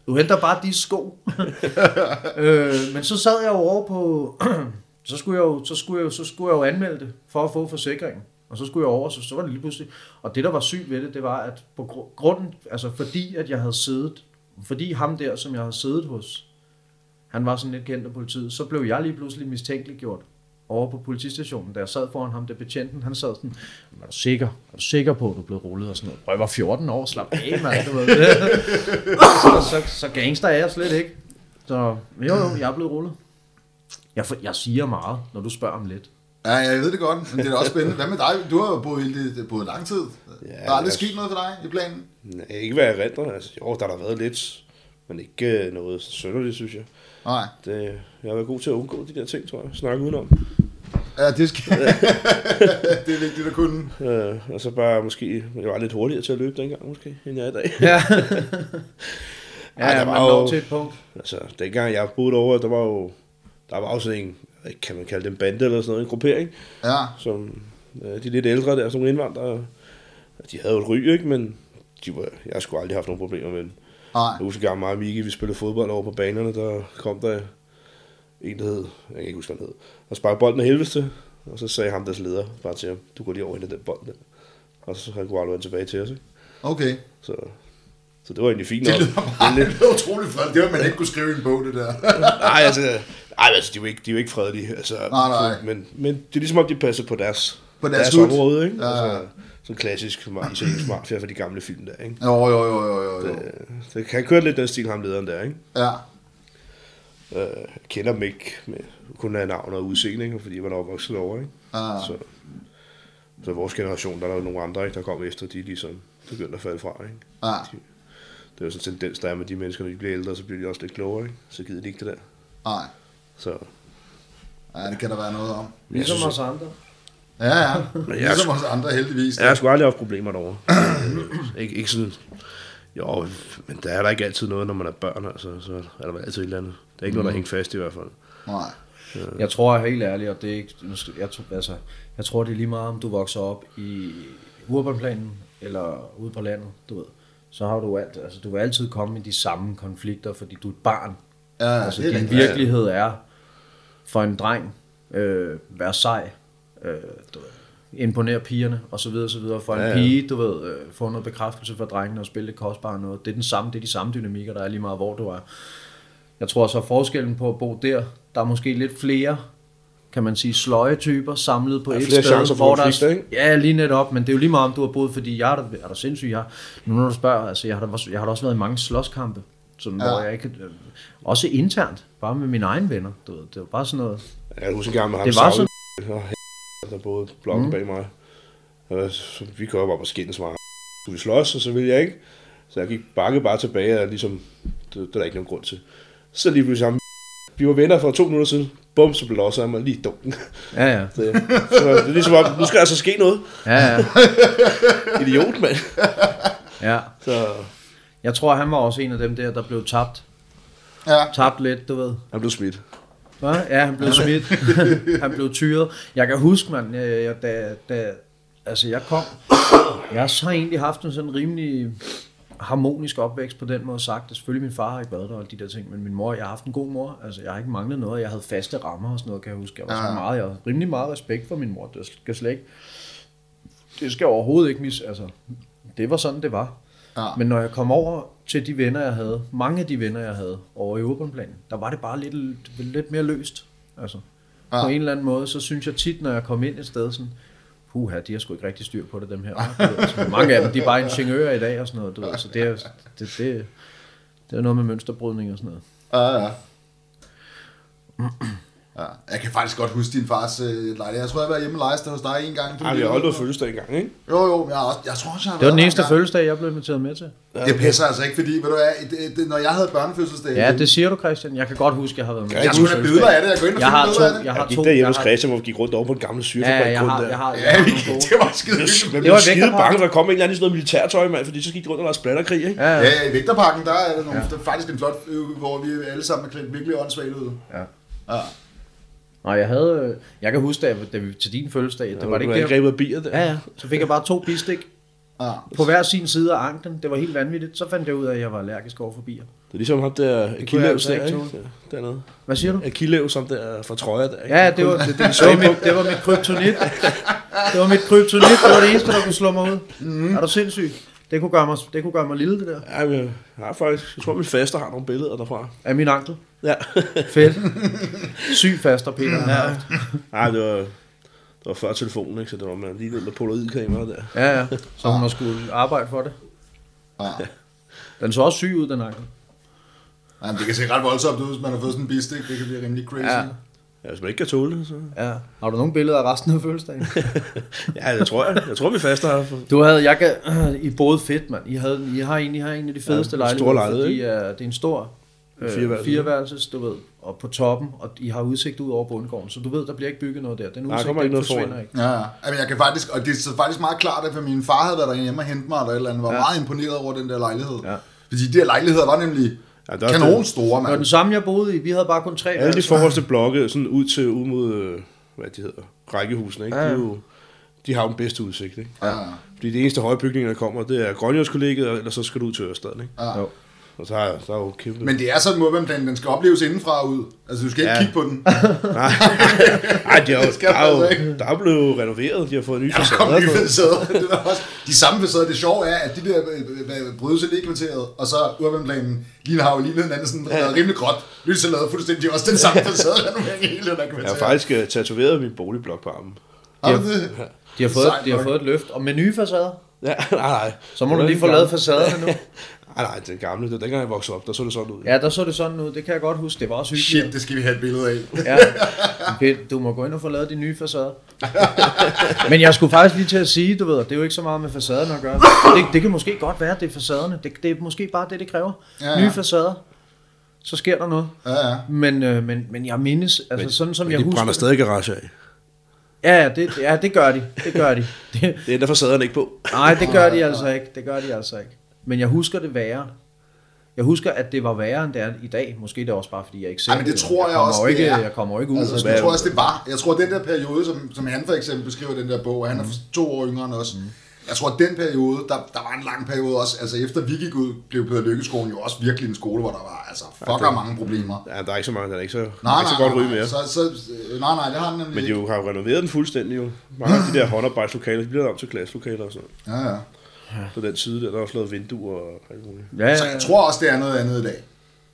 Speaker 3: Du henter bare de sko. <laughs> øh, men så sad jeg jo over på... <clears throat> så, skulle jeg jo, så, skulle jeg, jo- så skulle jeg jo anmelde det for at få forsikringen. Og så skulle jeg over, så, så var det lige pludselig... Og det, der var sygt ved det, det var, at på gru- grunden... Altså fordi, at jeg havde siddet... Fordi ham der, som jeg havde siddet hos, han var sådan lidt kendt af politiet, så blev jeg lige pludselig mistænkeliggjort over på politistationen, da jeg sad foran ham, der betjenten, han sad sådan, er du sikker? Er du sikker på, at du blev rullet og sådan noget? Jeg var 14 år, slap af, mand, du ved det. <laughs> så, så, så gangster er jeg slet ikke. Så jo, jo, jeg er blevet rullet. Jeg, for, jeg siger meget, når du spørger om lidt.
Speaker 2: Ja, jeg ved det godt, men det er også spændende. Hvad med dig? Du har jo boet, hele, boet lang tid.
Speaker 4: Ja,
Speaker 2: der er aldrig
Speaker 4: jeg-
Speaker 2: sket noget for dig i planen?
Speaker 4: Nej, ikke hvad jeg render. Altså, jo, der har der været lidt, men ikke øh, noget sønderligt, synes jeg.
Speaker 2: Nej.
Speaker 4: Det, jeg har været god til at undgå de der ting, tror jeg. Snakke udenom.
Speaker 2: Ja, det skal... <laughs> det er vigtigt at kunne.
Speaker 4: Øh, og så bare måske, jeg var lidt hurtigere til at løbe dengang måske, end jeg er i dag.
Speaker 3: Ja, <laughs>
Speaker 4: Ej,
Speaker 3: ja
Speaker 4: der
Speaker 3: man
Speaker 4: var
Speaker 3: når
Speaker 4: jo-
Speaker 3: til et punkt.
Speaker 4: Altså, dengang jeg boede over, der var jo, der var også en, kan man kalde en bande eller sådan noget, en gruppering,
Speaker 2: Ja,
Speaker 4: som øh, de lidt ældre der, nogle indvandrere, de havde jo et ry, ikke, men de var, jeg sgu aldrig haft nogen problemer med dem.
Speaker 2: nej.
Speaker 4: Jeg husker gang mig og Miki, vi spillede fodbold over på banerne, der kom der en, der hed, jeg kan ikke huske, hvad han hed, og sparkede bolden af helvede til, og så sagde ham, deres leder, bare til ham, du går lige over i den bold der. Og så han kunne aldrig tilbage til os, ikke?
Speaker 2: Okay.
Speaker 4: Så, så det var egentlig fint
Speaker 2: Det lyder bare det er utroligt fredeligt. Det var man ikke kunne skrive en bog, det der. <laughs>
Speaker 4: Nej, altså, ej, altså de, er jo ikke, de er jo ikke fredelige. Altså,
Speaker 2: Nej, nej.
Speaker 4: Men, men det er ligesom om, de passer på deres,
Speaker 2: På deres
Speaker 4: deres område, ikke?
Speaker 2: Ja, ja.
Speaker 4: Altså, sådan klassisk italiensk mafia fra de gamle film der, ikke?
Speaker 2: Jo, jo, jo, jo, jo. jo.
Speaker 4: Det, det kan køre lidt den stil, ham lederen der, ikke?
Speaker 2: Ja.
Speaker 4: Øh, kender dem ikke med kun af navn og udseende, ikke? fordi var der opvokset over, ikke?
Speaker 2: Ja.
Speaker 4: Så, så vores generation, der er der jo nogle andre, ikke, der kom efter, de er ligesom begyndt at falde fra, ikke?
Speaker 2: Ja.
Speaker 4: Det er jo sådan en tendens, der er med de mennesker, når de bliver ældre, så bliver de også lidt klogere, ikke? Så gider de ikke det der.
Speaker 2: Nej.
Speaker 4: Så,
Speaker 2: Ja, det kan der være noget om.
Speaker 3: Ligesom
Speaker 4: synes-
Speaker 3: os andre.
Speaker 2: Ja, ja.
Speaker 4: jeg-
Speaker 2: Ligesom os andre heldigvis.
Speaker 4: jeg har sgu aldrig haft problemer derovre. <clears throat> Ikke, ikke sådan, jo, men der er der ikke altid noget, når man er børn, altså, så er der altid et eller andet. Der er ikke noget, der er hængt fast i hvert fald.
Speaker 2: Nej.
Speaker 3: Jeg tror helt ærligt, og det er ikke, jeg, tror, altså, jeg tror det er lige meget, om du vokser op i urbanplanen eller ude på landet, du ved. Så har du alt, altså du vil altid komme i de samme konflikter, fordi du er et barn.
Speaker 2: Ja,
Speaker 3: altså
Speaker 2: det er
Speaker 3: din
Speaker 2: rigtigt.
Speaker 3: virkelighed er for en dreng, øh, være sej, øh, du ved, imponere pigerne og så videre, så videre. For en
Speaker 4: Ja,
Speaker 3: ja,
Speaker 4: ja.
Speaker 3: ja. pige, du ved, øh, få noget bekræftelse fra drengene og spille det kostbare noget. Det er den samme, det er de samme dynamikker, der er lige meget, hvor du er. Jeg tror så forskellen på at bo der, der er måske lidt flere kan man sige, sløje typer samlet på
Speaker 4: Ja,
Speaker 3: et sted. hvor der,
Speaker 4: ikke?
Speaker 3: Ja, lige netop, men det er jo lige meget, om du har boet, fordi jeg er der, er der sindssyg, jeg, nu når du spørger, altså jeg har, da, jeg har da også været i mange slåskampe, sådan,
Speaker 2: Ja.
Speaker 3: hvor jeg ikke, også internt, bare med mine egne venner, du ved, det var bare sådan noget,
Speaker 4: Jeg kan huske en gang med ham,
Speaker 3: Det var
Speaker 4: Saul, og der boede blokken mm. bag mig. Og så vi kører bare på skændes mig. Skulle vi slås, og så ville jeg ikke. Så jeg gik bakke bare tilbage, og ligesom, det, det er der ikke nogen grund til. Så lige pludselig sammen, vi var venner for to minutter siden. Bum, så blev losset af mig lige dunken.
Speaker 3: ja, ja,
Speaker 4: Så, så det er ligesom om, nu skal der altså ske noget.
Speaker 3: ja, ja, <laughs>
Speaker 4: Idiot, mand.
Speaker 3: ja.
Speaker 4: Så
Speaker 3: Jeg tror, han var også en af dem der, der blev tabt,
Speaker 2: Ja.
Speaker 3: tabt lidt, du ved.
Speaker 4: han blev smidt.
Speaker 3: Hva? Ja, han blev smidt. <laughs> han blev tyret. Jeg kan huske, man, jeg, jeg, da, da, altså jeg kom, jeg har egentlig haft en sådan rimelig harmonisk opvækst på den måde sagt, at selvfølgelig min far har ikke været der og de der ting, men min mor, jeg har haft en god mor, altså jeg har ikke manglet noget, jeg havde faste rammer og sådan noget, kan jeg huske. Jeg var så meget, jeg havde rimelig meget respekt for min mor, det skal slet ikke, det skal overhovedet ikke mis, altså, det var sådan, det var.
Speaker 2: Ja.
Speaker 3: Men når jeg kom over til de venner, jeg havde, mange af de venner, jeg havde over i Urbanplanen, der var det bare lidt, lidt mere løst. Altså, ja. På en eller anden måde, så synes jeg tit, når jeg kom ind et sted, sådan, puha, de har sgu ikke rigtig styr på det, dem her. Altså, mange af dem, de er bare ingeniører i dag og sådan noget, du ved, så det er, det, det, det er noget med mønsterbrydning og sådan noget.
Speaker 2: Ja, ja. Ja, jeg kan faktisk godt huske din fars øh, lejlighed. Jeg tror, jeg var hjemme og hos dig en gang. Du
Speaker 4: Ej, vi har holdt noget fødselsdag engang, ikke?
Speaker 2: Jo, jo, men jeg, også, jeg tror også, jeg har
Speaker 3: Det var den eneste
Speaker 2: der en gang.
Speaker 3: fødselsdag, jeg blev inviteret med til.
Speaker 2: Det passer altså ikke, fordi, ved du hvad, det, det, når jeg havde børnefødselsdag,
Speaker 3: Ja, det siger du, Christian. Jeg kan godt huske, jeg har været med.
Speaker 2: jeg skulle have billeder af det. Jeg går ind og
Speaker 3: Jeg
Speaker 2: finder
Speaker 3: har
Speaker 2: billeder af
Speaker 3: to,
Speaker 2: det.
Speaker 3: jeg
Speaker 4: Jeg
Speaker 3: har
Speaker 4: gik
Speaker 3: to,
Speaker 4: der hjemme
Speaker 3: jeg
Speaker 4: hos Christian, hvor vi gik rundt over på en gammel
Speaker 3: ja,
Speaker 4: syrefabrik.
Speaker 3: jeg har, jeg har, jeg
Speaker 2: Ja,
Speaker 3: har
Speaker 2: vi,
Speaker 3: gode. <laughs>
Speaker 2: det var skide hyggeligt.
Speaker 3: Det
Speaker 4: blev
Speaker 3: var
Speaker 4: skide bange, der kom en eller anden sådan noget militærtøj, mand, fordi så gik rundt og lavede splatterkrig, ikke?
Speaker 3: Ja, ja.
Speaker 2: Ja, i Vægterparken, der er der, nogle, der er faktisk en flot hvor vi alle sammen er klædt virkelig åndssvagt ud.
Speaker 3: Ja.
Speaker 2: Ja.
Speaker 3: Nej, jeg havde... øh, Jeg kan huske, da, da vi til din fødselsdag, det var det ikke der.
Speaker 4: grebet af bier der.
Speaker 3: Ja, ja. Så fik jeg bare to bistik
Speaker 2: Ja.
Speaker 3: på hver sin side af anklen. Det var helt vanvittigt. Så fandt jeg ud af, at jeg var allergisk over for bier.
Speaker 4: Det er ligesom ham der
Speaker 3: jeg
Speaker 4: Akilevs
Speaker 3: altså
Speaker 4: der,
Speaker 3: ikke.
Speaker 4: Ja, Dernede.
Speaker 3: Hvad siger du?
Speaker 4: Akilevs, som der fra trøjer der, ikke?
Speaker 3: Ja, det var, det, det, det, var, mit, det var mit kryptonit. Det var mit kryptonit. Det var det eneste, der kunne slå mig ud. Mm. Er du sindssyg? Det kunne, gøre mig, det kunne gøre mig lille, det der.
Speaker 4: Ja, jeg har faktisk, jeg tror, min faster har nogle billeder derfra.
Speaker 3: Af min ankel.
Speaker 4: Ja.
Speaker 3: Fedt. Syg faster, Peter. Ja.
Speaker 4: Nej, det var, det var før telefonen, ikke? Så det var man lige ned med polaroidkamera der.
Speaker 3: ja, ja. Så hun har skulle arbejde for det.
Speaker 2: Ja.
Speaker 3: Den så også syg ud, den ankel.
Speaker 2: Ja, det kan se ret voldsomt ud, hvis man har fået sådan en bistik. Det kan blive rimelig crazy.
Speaker 3: Ja.
Speaker 4: Ja, hvis man ikke kan tåle det, så...
Speaker 3: Ja. Har du nogle billeder af resten af fødselsdagen? <laughs>
Speaker 4: Ja, jeg tror, jeg, jeg tror, min faster har...
Speaker 3: Du havde, jeg kan, <clears throat> I boede fedt, mand. I, havde, I har en, I har en af de fedeste ja,
Speaker 4: stor
Speaker 3: lejligheder,
Speaker 4: lejlighed,
Speaker 3: fordi
Speaker 4: ikke?
Speaker 3: uh, det er en stor
Speaker 4: Fireværelses.
Speaker 3: fireværelses, du ved, og på toppen, og I har udsigt ud over bundgården, så du ved, der bliver ikke bygget noget der. Den udsigt,
Speaker 4: kommer ikke
Speaker 3: den
Speaker 4: noget
Speaker 3: forsvinder
Speaker 4: foran.
Speaker 3: ikke.
Speaker 2: Ja, ja. Jamen, jeg kan faktisk, og det er så faktisk meget klart, at for min far havde været derhjemme og hentet mig, eller eller andet, var
Speaker 3: Ja.
Speaker 2: meget imponeret over den der lejlighed.
Speaker 3: Ja.
Speaker 2: Fordi de her lejligheder var nemlig
Speaker 4: Ja, der er
Speaker 2: kanon store,
Speaker 3: Det var den
Speaker 2: mand.
Speaker 3: samme, jeg boede i. Vi havde bare kun tre
Speaker 4: Alle de til blokke, sådan ud til, ud mod, øh, hvad de hedder, rækkehusene, ikke?
Speaker 3: Ja,
Speaker 4: De, er jo, de har jo den bedste udsigt, ikke?
Speaker 2: Ja,
Speaker 4: Fordi det eneste høje bygninger, der kommer, det er Grønjørskollegiet, eller så skal du ud til Ørestaden, ikke?
Speaker 2: ja.
Speaker 3: Jo.
Speaker 4: Og så er er jo kæmpe...
Speaker 2: Men det er sådan en modvandplan, den skal opleves indenfra og ud. Altså, du skal ikke
Speaker 4: Ja.
Speaker 2: kigge på den. <laughs>
Speaker 4: Nej, Ej, de er jo,
Speaker 2: skal
Speaker 4: der, er jo,
Speaker 2: altså
Speaker 4: der er blevet renoveret, de har fået nye
Speaker 2: Der
Speaker 4: facader.
Speaker 2: nye facader. Det er også, de samme facader. Det sjove er, at de der øh, øh, brydes i kvarteret, og så urbanplanen, lige har jo lige hinanden sådan ja. rimelig gråt. Lyset lavet fuldstændig også den samme <laughs> facade, nu i hele den der
Speaker 4: noget.
Speaker 2: kvarter.
Speaker 4: Jeg har faktisk uh, tatoveret min boligblok på armen.
Speaker 2: Har du det?
Speaker 3: De har, fået,
Speaker 2: Sejt
Speaker 3: de har fået et løft, og med nye facader.
Speaker 4: Ja, nej, nej.
Speaker 3: Så må du
Speaker 4: Det
Speaker 3: lige få lavet facaderne nu. <laughs>
Speaker 4: Nej, nej, den gamle, det var dengang jeg voksede op, der så det sådan ud.
Speaker 3: Ja, der så det sådan ud. Det kan jeg godt huske. Det var også hyggeligt.
Speaker 2: Shit, det skal vi have et billede af. <laughs>
Speaker 3: Ja. Okay, du må gå ind og få lavet de nye facader. <laughs> Men jeg skulle faktisk lige til at sige, du ved, det er jo ikke så meget med facaderne at gøre. Det, det kan måske godt være, det er facaderne. Det, det er måske bare det, det kræver.
Speaker 2: Ja, ja.
Speaker 3: Nye facader. Så sker der noget.
Speaker 2: Ja, ja.
Speaker 3: Men, øh, men, men jeg mindes, altså
Speaker 4: Men-
Speaker 3: sådan som
Speaker 4: Men
Speaker 3: jeg
Speaker 4: de
Speaker 3: husker
Speaker 4: brænder
Speaker 3: det-
Speaker 4: stadig garage af.
Speaker 3: Ja, ja, det, ja, det gør de. Det gør de. Det,
Speaker 4: Det ændrer facaderne ikke på.
Speaker 3: nej, det gør de altså ikke. Det gør de altså ikke. Men jeg husker det værre. Jeg husker, at det var værre, end det er i dag. Måske det er også bare, fordi jeg ikke ser
Speaker 2: Ej, men det tror jeg
Speaker 3: kommer
Speaker 2: også,
Speaker 3: ikke,
Speaker 2: det er.
Speaker 3: Jeg kommer ikke ud.
Speaker 2: Altså, jeg tror også, det var. Jeg tror, den der periode, som, som han for eksempel beskriver i den der bog, og han er
Speaker 3: Mm.
Speaker 2: to år yngre end os, jeg tror, at den periode, der, der var en lang periode også, altså efter vi gik ud, blev Peder Lykkeskolen jo også virkelig en skole, hvor der var altså fucker mange problemer.
Speaker 4: Ja, der er ikke så mange, der er ikke så,
Speaker 2: Nej,
Speaker 4: ikke
Speaker 2: nej,
Speaker 4: så godt ryge mere.
Speaker 2: Så, så, øh, nej, nej, det har den nemlig
Speaker 4: Men de jo har jo renoveret den fuldstændig jo. Mange af de der håndarbejdslokaler, de bliver om til klasselokaler og sådan noget.
Speaker 2: Ja, ja.
Speaker 4: På den side der, der er også lavet vinduer og alt muligt.
Speaker 3: ja,
Speaker 2: Så
Speaker 3: ja,
Speaker 2: jeg tror også, det er noget andet i dag.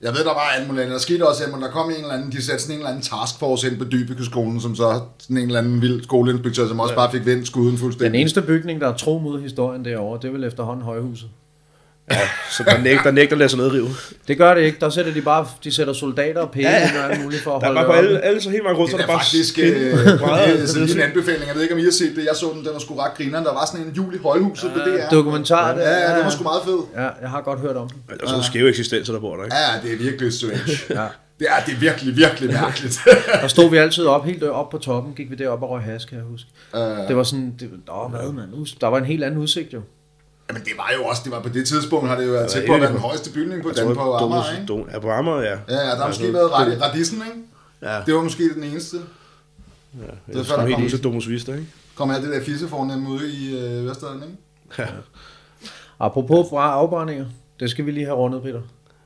Speaker 2: Jeg ved, der var alt muligt andet. Der skete også, at der kom en eller anden, de satte sådan en eller anden taskforce ind på Dybeke-skolen, som så sådan en eller anden vild skoleinspektør, som også bare fik vendt skuden
Speaker 3: Den
Speaker 2: fuldstændig.
Speaker 3: eneste bygning, der er tro mod historien derovre, det er vel efterhånden højhuset.
Speaker 4: Ja, så der nægter, der nægter at lade sig noget rive.
Speaker 3: Det gør det ikke. Der sætter de bare de sætter soldater og pæle
Speaker 4: Ja,
Speaker 3: ja,
Speaker 4: ja.
Speaker 3: ja. og alt muligt for at
Speaker 4: Der er
Speaker 3: holde
Speaker 4: bare på
Speaker 3: det
Speaker 4: alle, alle så helt meget rundt, så er
Speaker 2: er
Speaker 4: der bare
Speaker 2: faktisk øh, <laughs> er sådan en anbefaling. Jeg ved ikke, om I har set det. Jeg så den, den var sgu ret grineren. Der var sådan en jul i højhuset på DR.
Speaker 3: Dokumentar, det
Speaker 2: Ja,
Speaker 3: er-
Speaker 2: ja, det var sgu meget fed.
Speaker 3: Ja, jeg har godt hørt om den.
Speaker 4: Der er sådan skæve eksistenser, der bor der, ikke?
Speaker 2: Ja, det er virkelig strange.
Speaker 3: Ja.
Speaker 2: Det er, det er virkelig, virkelig mærkeligt.
Speaker 3: Der stod vi altid op, helt op på toppen, gik vi derop og røg has, kan jeg huske.
Speaker 2: Øh,
Speaker 3: Det var sådan, det, åh, hvad, man, der var en helt anden udsigt jo.
Speaker 2: Jamen det var jo også, det var på det tidspunkt, har det jo været tæt på at være den højeste bygning på
Speaker 4: Jeg
Speaker 2: den
Speaker 4: tror,
Speaker 2: på Amager, ikke?
Speaker 4: Dom- Ja, på Amager, ja.
Speaker 2: Ja, ja, der har måske
Speaker 4: Altså,
Speaker 2: været
Speaker 4: det-
Speaker 2: rad- radissen, ikke?
Speaker 4: Ja,
Speaker 2: Det var måske den eneste.
Speaker 4: ja.
Speaker 2: det er
Speaker 4: Jeg
Speaker 2: før, der
Speaker 4: helt
Speaker 2: kom-
Speaker 4: til Domus Vista, ikke?
Speaker 2: Kom her det der fissefornem ude i øh, Veststaden, ikke?
Speaker 4: Ja.
Speaker 3: Apropos fra afbrændinger, det skal vi lige have rundet, Peter.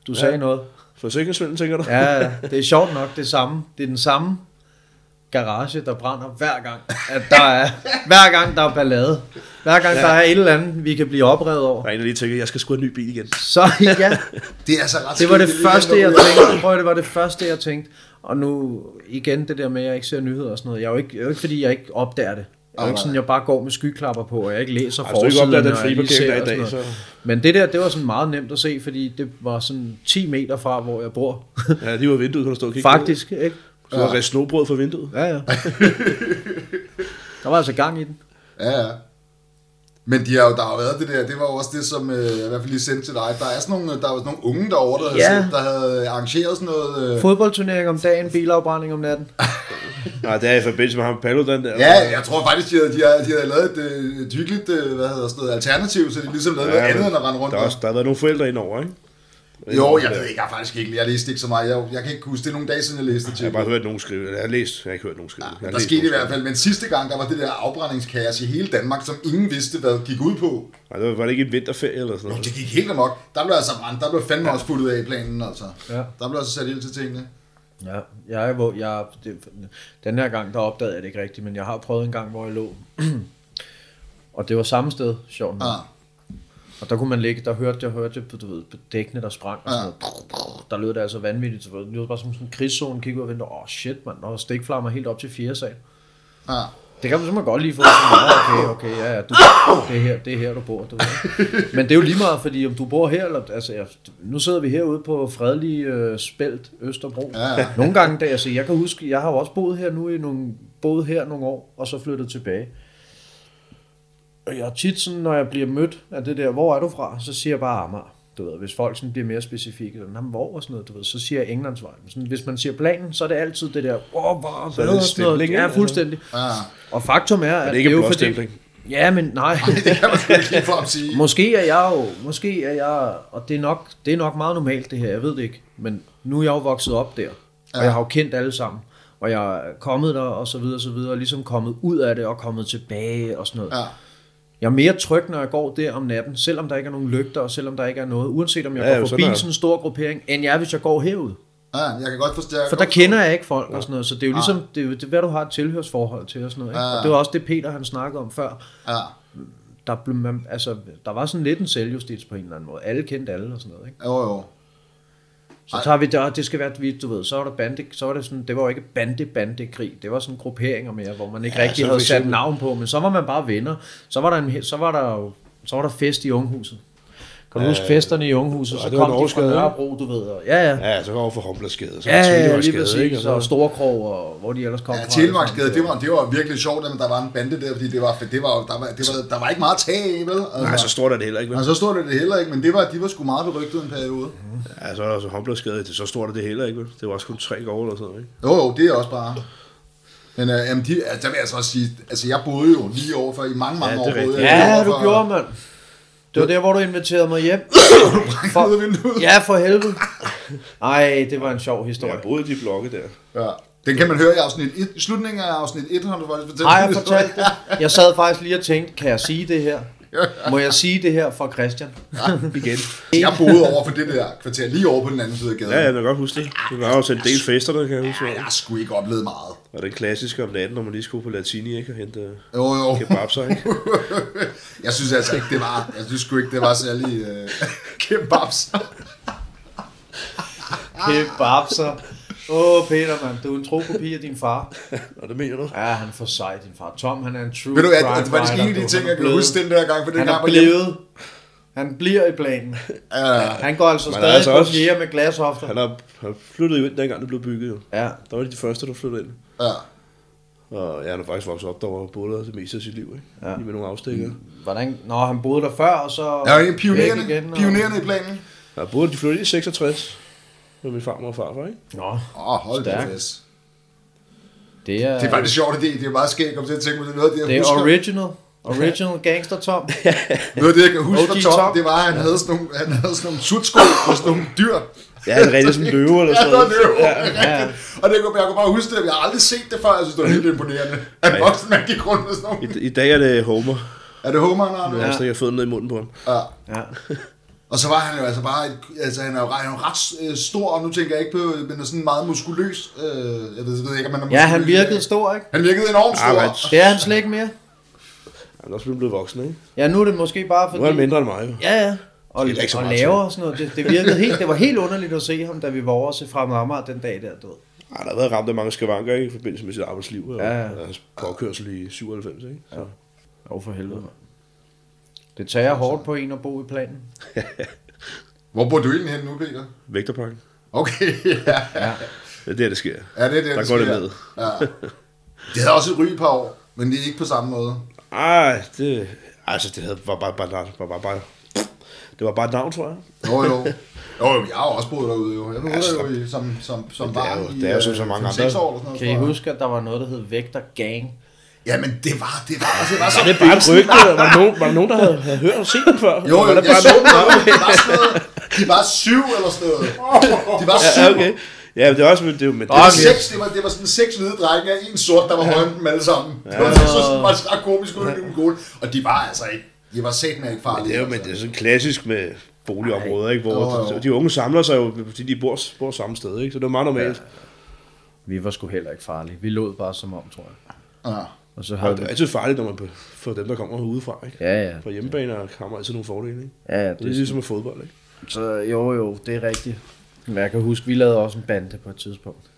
Speaker 3: Du sagde
Speaker 4: Ja.
Speaker 3: noget.
Speaker 4: Forsikringsvinden, tænker du?
Speaker 3: Ja, det er sjovt nok det samme. Det er den samme garage, der brænder hver gang, at der er, hver gang der er ballade. Hver gang ja. der er et eller andet, vi kan blive oprevet over.
Speaker 4: Der er en, der lige tænker, jeg skal sgu en ny bil igen.
Speaker 3: Så ja, <laughs>
Speaker 2: Det er altså ret
Speaker 3: det var det
Speaker 2: lige
Speaker 3: første, jeg tænkte. Prøv det var det første, jeg tænkte. Og nu igen det der med, at jeg ikke ser nyheder og sådan noget. Jeg er jo ikke, jeg er jo ikke fordi, jeg ikke opdager det. Jeg er jo ikke sådan, jeg bare går med skyklapper på, og jeg ikke læser
Speaker 4: Hvis du ikke opdager den
Speaker 3: og jeg
Speaker 4: fri
Speaker 3: lige
Speaker 4: parkering, der er i dag,
Speaker 3: sådan
Speaker 4: så...
Speaker 3: Men det der, det var sådan meget nemt at se, fordi det var sådan 10 meter fra, hvor jeg bor.
Speaker 4: Ja, lige var vinduet, kan du stå og kigge
Speaker 3: Faktisk, ikke?
Speaker 4: Så var der snobrød for vinduet.
Speaker 3: Ja, ja. <laughs> Der var altså gang i den.
Speaker 2: Ja, ja. Men de har jo, der har jo været det der, det var jo også det, som øh, jeg i hvert fald lige sendte til dig. Der er sådan nogle, der var sådan nogle unge derovre, der,
Speaker 3: Ja.
Speaker 2: havde, der havde arrangeret sådan noget... Øh,
Speaker 3: Fodboldturnering om dagen, bilafbrænding om natten. <laughs>
Speaker 4: Nej, det er i forbindelse med ham Paludan der.
Speaker 2: ja, jeg tror faktisk, de havde, de havde, de havde lavet et, øh, et hyggeligt øh, hvad hedder sådan noget, alternativ, så de ligesom lavede ja, noget andet, end at rende rundt.
Speaker 4: der, er også, der har været nogle forældre indover, ikke?
Speaker 2: Jo, jeg ved ikke, jeg har faktisk ikke, jeg læste ikke så meget. Jeg, jeg kan ikke huske, det er nogle dage siden, jeg læste det
Speaker 4: Jeg har bare hørt nogen skrive. Jeg har læst, jeg har ikke hørt nogen skrive. Har
Speaker 2: Der skete i hvert fald, men sidste gang, der var det der afbrændingskaos i hele Danmark, som ingen vidste, hvad gik ud på.
Speaker 4: Nej, det var, var det ikke en vinterferie eller sådan noget?
Speaker 2: det gik helt amok. Der blev altså brændt, der blev fandme også puttet af i planen, altså.
Speaker 3: Ja.
Speaker 2: Der blev altså sat ild til tingene.
Speaker 3: Ja, jeg, er, hvor jeg, det, den her gang, der opdagede jeg det ikke rigtigt, men jeg har prøvet en gang, hvor jeg lå. <clears throat> og det var samme sted, sjovt nok.
Speaker 2: Ah.
Speaker 3: Og der kunne man ligge, der hørte jeg, hørte jeg på, du ved, på dækkene, der sprang og sådan noget. Der lød det altså vanvittigt. Så det lød bare som sådan en krigszone, kigge ud og vente. Åh, oh, shit, mand. Der var stikflammer helt op til fjerde sal.
Speaker 2: Ah.
Speaker 3: Det kan man simpelthen godt lige få sådan, "Nå, okay, okay, ja, ja, du, det, er her, det er her, du bor. Du. Men det er jo lige meget, fordi om du bor her, eller, altså, jeg, nu sidder vi herude på fredelig øh, spælt Østerbro.
Speaker 2: Ja, ja.
Speaker 3: Nogle gange, da jeg, altså, jeg kan huske, jeg har jo også boet her nu i nogle, boet her nogle år, og så flyttet tilbage. Og jeg er tit sådan, når jeg bliver mødt af det der, hvor er du fra? Så siger jeg bare Amager. Du ved, hvis folk sådan bliver mere specifikke, sådan, "Jamen, hvor og sådan noget, du ved, så siger jeg Englandsvej. Men sådan, hvis man siger planen, så er det altid det der, wow, hvor,
Speaker 4: Så er det
Speaker 3: hvad, sådan noget. Ja, fuldstændig.
Speaker 2: Ah.
Speaker 3: Og faktum er, at
Speaker 4: det ikke
Speaker 3: er jo
Speaker 4: blåstempling?
Speaker 3: Ja, men nej. <laughs>
Speaker 2: Det kan man ikke lige at sige.
Speaker 3: Måske er jeg jo, måske er jeg, og det er, nok, det er nok meget normalt det her, jeg ved det ikke, men nu er jeg jo vokset op der, og
Speaker 2: Ja.
Speaker 3: jeg har jo kendt alle sammen, og jeg er kommet der, og så videre, og så videre, og ligesom kommet ud af det, og kommet tilbage, og sådan noget.
Speaker 2: Ja.
Speaker 3: Jeg er mere tryg, når jeg går der om natten, selvom der ikke er nogen lygter, og selvom der ikke er noget, uanset om jeg
Speaker 4: Ja,
Speaker 3: går forbi
Speaker 4: sådan
Speaker 3: sådan en stor gruppering, end jeg er, hvis jeg går herud.
Speaker 2: ja, jeg kan godt forstå. jeg kan
Speaker 3: For der kender jeg ikke folk og sådan noget, så det er jo ligesom, det er jo det, er, hvad du har et tilhørsforhold til og sådan noget. Ikke?
Speaker 2: Ja.
Speaker 3: Og det var også det, Peter han snakkede om før.
Speaker 2: Ja.
Speaker 3: Der, blev man, altså, der var sådan lidt en selvjustits på en eller anden måde. Alle kendte alle og sådan noget. Ikke?
Speaker 2: Jo, jo.
Speaker 3: Så tager vi der, det skal være, vi- du ved, så var der bande, så var det sådan, det var jo ikke bande bande krig, det var sådan grupperinger mere, hvor man ikke
Speaker 4: Ja,
Speaker 3: rigtig havde sat navn på, men så var man bare venner. Så var der en, så var der jo, så var der fest i Unghuset. Kan du huske festerne i Unghuset?
Speaker 4: ja,
Speaker 3: Så
Speaker 4: var
Speaker 3: kom de fra? Nørrebro, du ved. Og, ja, ja.
Speaker 4: Ja, så går over for Homblerskade. Så
Speaker 3: Ja, ja, lige
Speaker 4: Telemarksgade,
Speaker 3: præcis.
Speaker 4: ikke?
Speaker 3: Og Storkrog, og hvor de ellers kom
Speaker 2: Ja,
Speaker 3: fra.
Speaker 2: Telemarksgade, det var, det var virkelig sjovt, at der var en bande der, fordi det var, det var, der, var, det var, der var ikke meget tag i, vel? Altså,
Speaker 4: Nej, så står der det heller ikke, vel?
Speaker 2: og så stod det det heller ikke, men det var, de var sgu meget berygtet en periode.
Speaker 4: Ja, så er der også Homblerskade, det- så står der det heller ikke, vel? Det var også kun tre gårde eller sådan noget, ikke?
Speaker 2: Jo, jo, det er også bare... Men øh, jamen, de, altså, der vil jeg så også sige, altså jeg boede jo lige overfor i mange, mange
Speaker 4: Ja,
Speaker 2: år.
Speaker 4: det er
Speaker 2: boede lige
Speaker 3: Ja, du gjorde, mand. Det var der, hvor du inviterede mig hjem. <coughs>
Speaker 2: vinduet.
Speaker 3: Ja, for helvede. <coughs> Ej, det var en sjov historie.
Speaker 4: Jeg boede i de blokke der.
Speaker 2: Ja. Den kan man høre i afsnit 1, i slutningen af afsnit 1, har du faktisk fortalt.
Speaker 3: Har jeg
Speaker 2: den
Speaker 3: fortalt
Speaker 2: historie.
Speaker 3: det? Jeg sad faktisk lige og tænkte, kan jeg sige det her? <laughs> Må jeg sige det her for Christian? <laughs>
Speaker 4: Igen.
Speaker 2: Jeg boede over for det der kvarter, lige over på den anden side af gaden.
Speaker 4: Ja, jeg kan godt huske det. Du har også en del fester, der kan jeg huske.
Speaker 2: Ja, jeg har sgu ikke oplevet meget.
Speaker 4: Og den klassiske om natten, når man lige skulle på Latini, ikke? Og hente
Speaker 2: Jo, jo.
Speaker 4: kebabser, ikke? <laughs>
Speaker 2: Jeg synes altså ikke, det var, jeg synes sgu ikke, det var særlig uh, kebabs.
Speaker 3: Kebabser. Åh, oh, Peter, man, du er en tro kopi af din far. <laughs>
Speaker 4: Nå, det mener du?
Speaker 3: Ja, han er for sej, din far. Tom, han er en true
Speaker 2: Ved du
Speaker 3: crime
Speaker 2: det var faktisk en af de ting, jeg kan huske den der gang, for den
Speaker 3: Han
Speaker 2: gang
Speaker 3: er
Speaker 2: var
Speaker 3: blevet. Han bliver i planen.
Speaker 2: Ja,
Speaker 3: Han går altså stadig
Speaker 4: altså
Speaker 3: på
Speaker 4: også-
Speaker 3: fjerde med glashofter.
Speaker 4: Han har, han flyttede jo ind, dengang det blev bygget jo.
Speaker 3: Ja,
Speaker 4: Der var de de første, der flyttede ind.
Speaker 2: ja.
Speaker 4: Og ja, han har faktisk vokset op derovre og boet der det meste af sit liv, ikke?
Speaker 3: Ja.
Speaker 4: Ja. Lige med nogle afstikker. Mm.
Speaker 3: hvordan... Nå, han boede der før, og så... Væk
Speaker 2: pionererne,
Speaker 3: igen, og-
Speaker 2: i planen.
Speaker 4: Ja, boede, de flyttede i 66 med min farmor og farfar, ikke?
Speaker 3: Nå,
Speaker 2: Åh, oh, hold da
Speaker 3: Stærkt.
Speaker 2: fast.
Speaker 3: det er...
Speaker 2: Det er faktisk sjovt, det, det er meget skægt at komme til at tænke på det. Noget af det, jeg
Speaker 3: Det er
Speaker 2: husker,
Speaker 3: original. Original gangster Tom. <laughs>
Speaker 2: noget af det, jeg kan huske
Speaker 3: OG
Speaker 2: fra Tom,
Speaker 3: Tom.
Speaker 2: det var, at han havde sådan nogle, han havde sådan nogle sutsko og sådan nogle dyr.
Speaker 4: Ja, det er rigtig sådan en løve eller <laughs>
Speaker 2: Ja,
Speaker 4: sådan
Speaker 2: det var
Speaker 4: noget.
Speaker 2: det jo.
Speaker 3: Ja.
Speaker 2: Og det, kunne- jeg kunne bare huske det, jeg har aldrig set det før, jeg synes, det var helt imponerende. At
Speaker 4: Ja.
Speaker 2: voksen man gik rundt med sådan nogle.
Speaker 4: I, I dag er det Homer.
Speaker 2: Er det Homer, han har nu?
Speaker 4: Ja. Jeg stikker fødderne ned i munden på ham.
Speaker 2: Ja.
Speaker 3: Ja.
Speaker 2: Og så var han jo altså bare, et, altså han er jo, han er jo ret øh, stor, og nu tænker jeg ikke på, men er sådan meget muskuløs. Øh, jeg ved, jeg ved ikke, om han er muskuløs.
Speaker 3: ja, han virkede stor, ikke?
Speaker 2: Han virkede enormt stor.
Speaker 4: Men-
Speaker 3: Det er han slet ikke mere.
Speaker 4: Han er også blevet voksen, ikke?
Speaker 3: Ja, nu er det måske bare fordi...
Speaker 4: Nu er han mindre end mig, jo.
Speaker 3: Ja, ja. Og,
Speaker 4: Det er ikke så
Speaker 3: og
Speaker 4: meget
Speaker 3: laver og sådan noget. Det, det virkede helt, det var helt underligt at se ham, da vi var over og se frem Amager den dag der, du ved.
Speaker 4: Ah, der har været ramt af mange skavanker ikke? i forbindelse med sit arbejdsliv. Og
Speaker 3: Ja, ja.
Speaker 4: ja. hans påkørsel i 97, ikke? Så.
Speaker 3: Jo, for helvede. Det tager hårdt på en at bo i planen. <laughs>
Speaker 2: Hvor bor du egentlig hen nu, Peter?
Speaker 4: Vægterpakken.
Speaker 2: Okay, <laughs> ja.
Speaker 3: Ja.
Speaker 4: Det er der, det sker.
Speaker 2: Ja, det er det,
Speaker 4: Der
Speaker 2: der
Speaker 4: går det
Speaker 2: sker.
Speaker 4: ned.
Speaker 2: Ja. Det havde også et ry par år, men det er ikke på samme måde.
Speaker 4: Ej, det... Altså, det havde, var bare, bare, bare, bare, bare, det var bare et navn, tror jeg.
Speaker 2: Jo, jo. <laughs> Jo, jo, jeg har også boet derude, jo. Jeg boede
Speaker 4: Altså,
Speaker 2: der jo i, som, som, som
Speaker 4: Men det er
Speaker 2: barn
Speaker 4: jo-
Speaker 2: i
Speaker 4: det er jo
Speaker 2: øh,
Speaker 4: så mange
Speaker 2: 5-6
Speaker 4: andre.
Speaker 2: år eller sådan noget.
Speaker 3: Kan I huske, at der var noget, der hed Vægter Gang?
Speaker 2: Ja, men det var, det var, altså, det var så
Speaker 4: Det er bare et rygte. Var der nogen, var der, nogen der havde, havde hørt og set den før?
Speaker 2: Jo, jo,
Speaker 4: var
Speaker 2: jeg
Speaker 4: det bare
Speaker 2: så det var sådan noget, de var syv eller sådan noget. De var syv.
Speaker 4: Ja, okay. Ja, men det er også... Det jo med
Speaker 2: Det var,
Speaker 4: det,
Speaker 2: seks, det, var, det var sådan seks hvide drenge og en sort, der var højere end dem alle sammen. Det var, så, så, så, var så komisk ud i den gode. Og de var altså ikke, de var satme ikke farlige.
Speaker 4: det er jo men det er sådan klassisk med boligområder, ikke? Hvor
Speaker 2: jo.
Speaker 4: de unge samler sig jo, fordi de bor, bor samme sted, ikke? Så det er meget normalt.
Speaker 3: Vi var sgu heller ikke farlige. Vi lod bare som om, tror jeg.
Speaker 2: Ja.
Speaker 3: Og så
Speaker 4: Ja.
Speaker 3: havde
Speaker 4: Det er altid farligt, når man for dem, der kommer udefra, ikke?
Speaker 3: Ja, ja.
Speaker 4: Fra hjemmebane har man altid nogle fordele, ikke?
Speaker 3: Ja, ja,
Speaker 4: Det er ligesom med fodbold, ikke?
Speaker 3: Så jo, jo, det er rigtigt. Men jeg kan huske, vi lavede også en bande på et tidspunkt.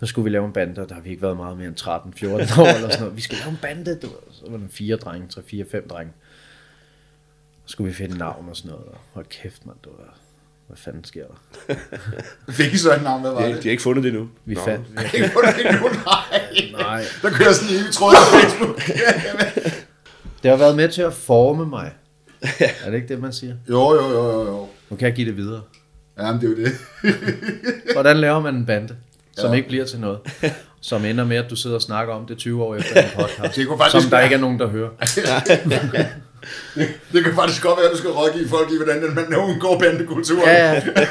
Speaker 3: Så skulle vi lave en bande, og der har vi ikke været meget mere end 13-14 <laughs> år eller sådan noget. Vi skal lave en bande, du ved. Så var der fire drenge, tre, fire, fem drenge. Så skulle vi finde navn og sådan noget. og Hold kæft, mand, du ved. Hvad fanden sker der? <laughs>
Speaker 2: Fik I så et navn, hvad var
Speaker 4: De,
Speaker 2: det?
Speaker 4: har- de har ikke fundet det endnu.
Speaker 3: Vi
Speaker 4: Nå.
Speaker 3: fandt...
Speaker 2: Ikke på det endnu, nej. <laughs>
Speaker 3: Nej.
Speaker 2: Der kører sådan en evig tråd på Facebook. <laughs>
Speaker 3: Det har været med til at forme mig. Er det ikke det, man siger?
Speaker 2: Jo, jo, jo, jo, jo.
Speaker 3: Nu kan jeg give det videre.
Speaker 2: Jamen, det er jo det.
Speaker 3: Hvordan laver man en bande, som
Speaker 2: Ja.
Speaker 3: ikke bliver til noget? Som ender med, at du sidder og snakker om det 20 år efter en podcast.
Speaker 2: Det kunne faktisk
Speaker 3: som der
Speaker 2: være-
Speaker 3: ikke er nogen, der hører.
Speaker 2: Det kan faktisk godt være, at du skal rådgive folk i, hvordan man undgår bandekulturen.
Speaker 3: Ja, ja. <laughs>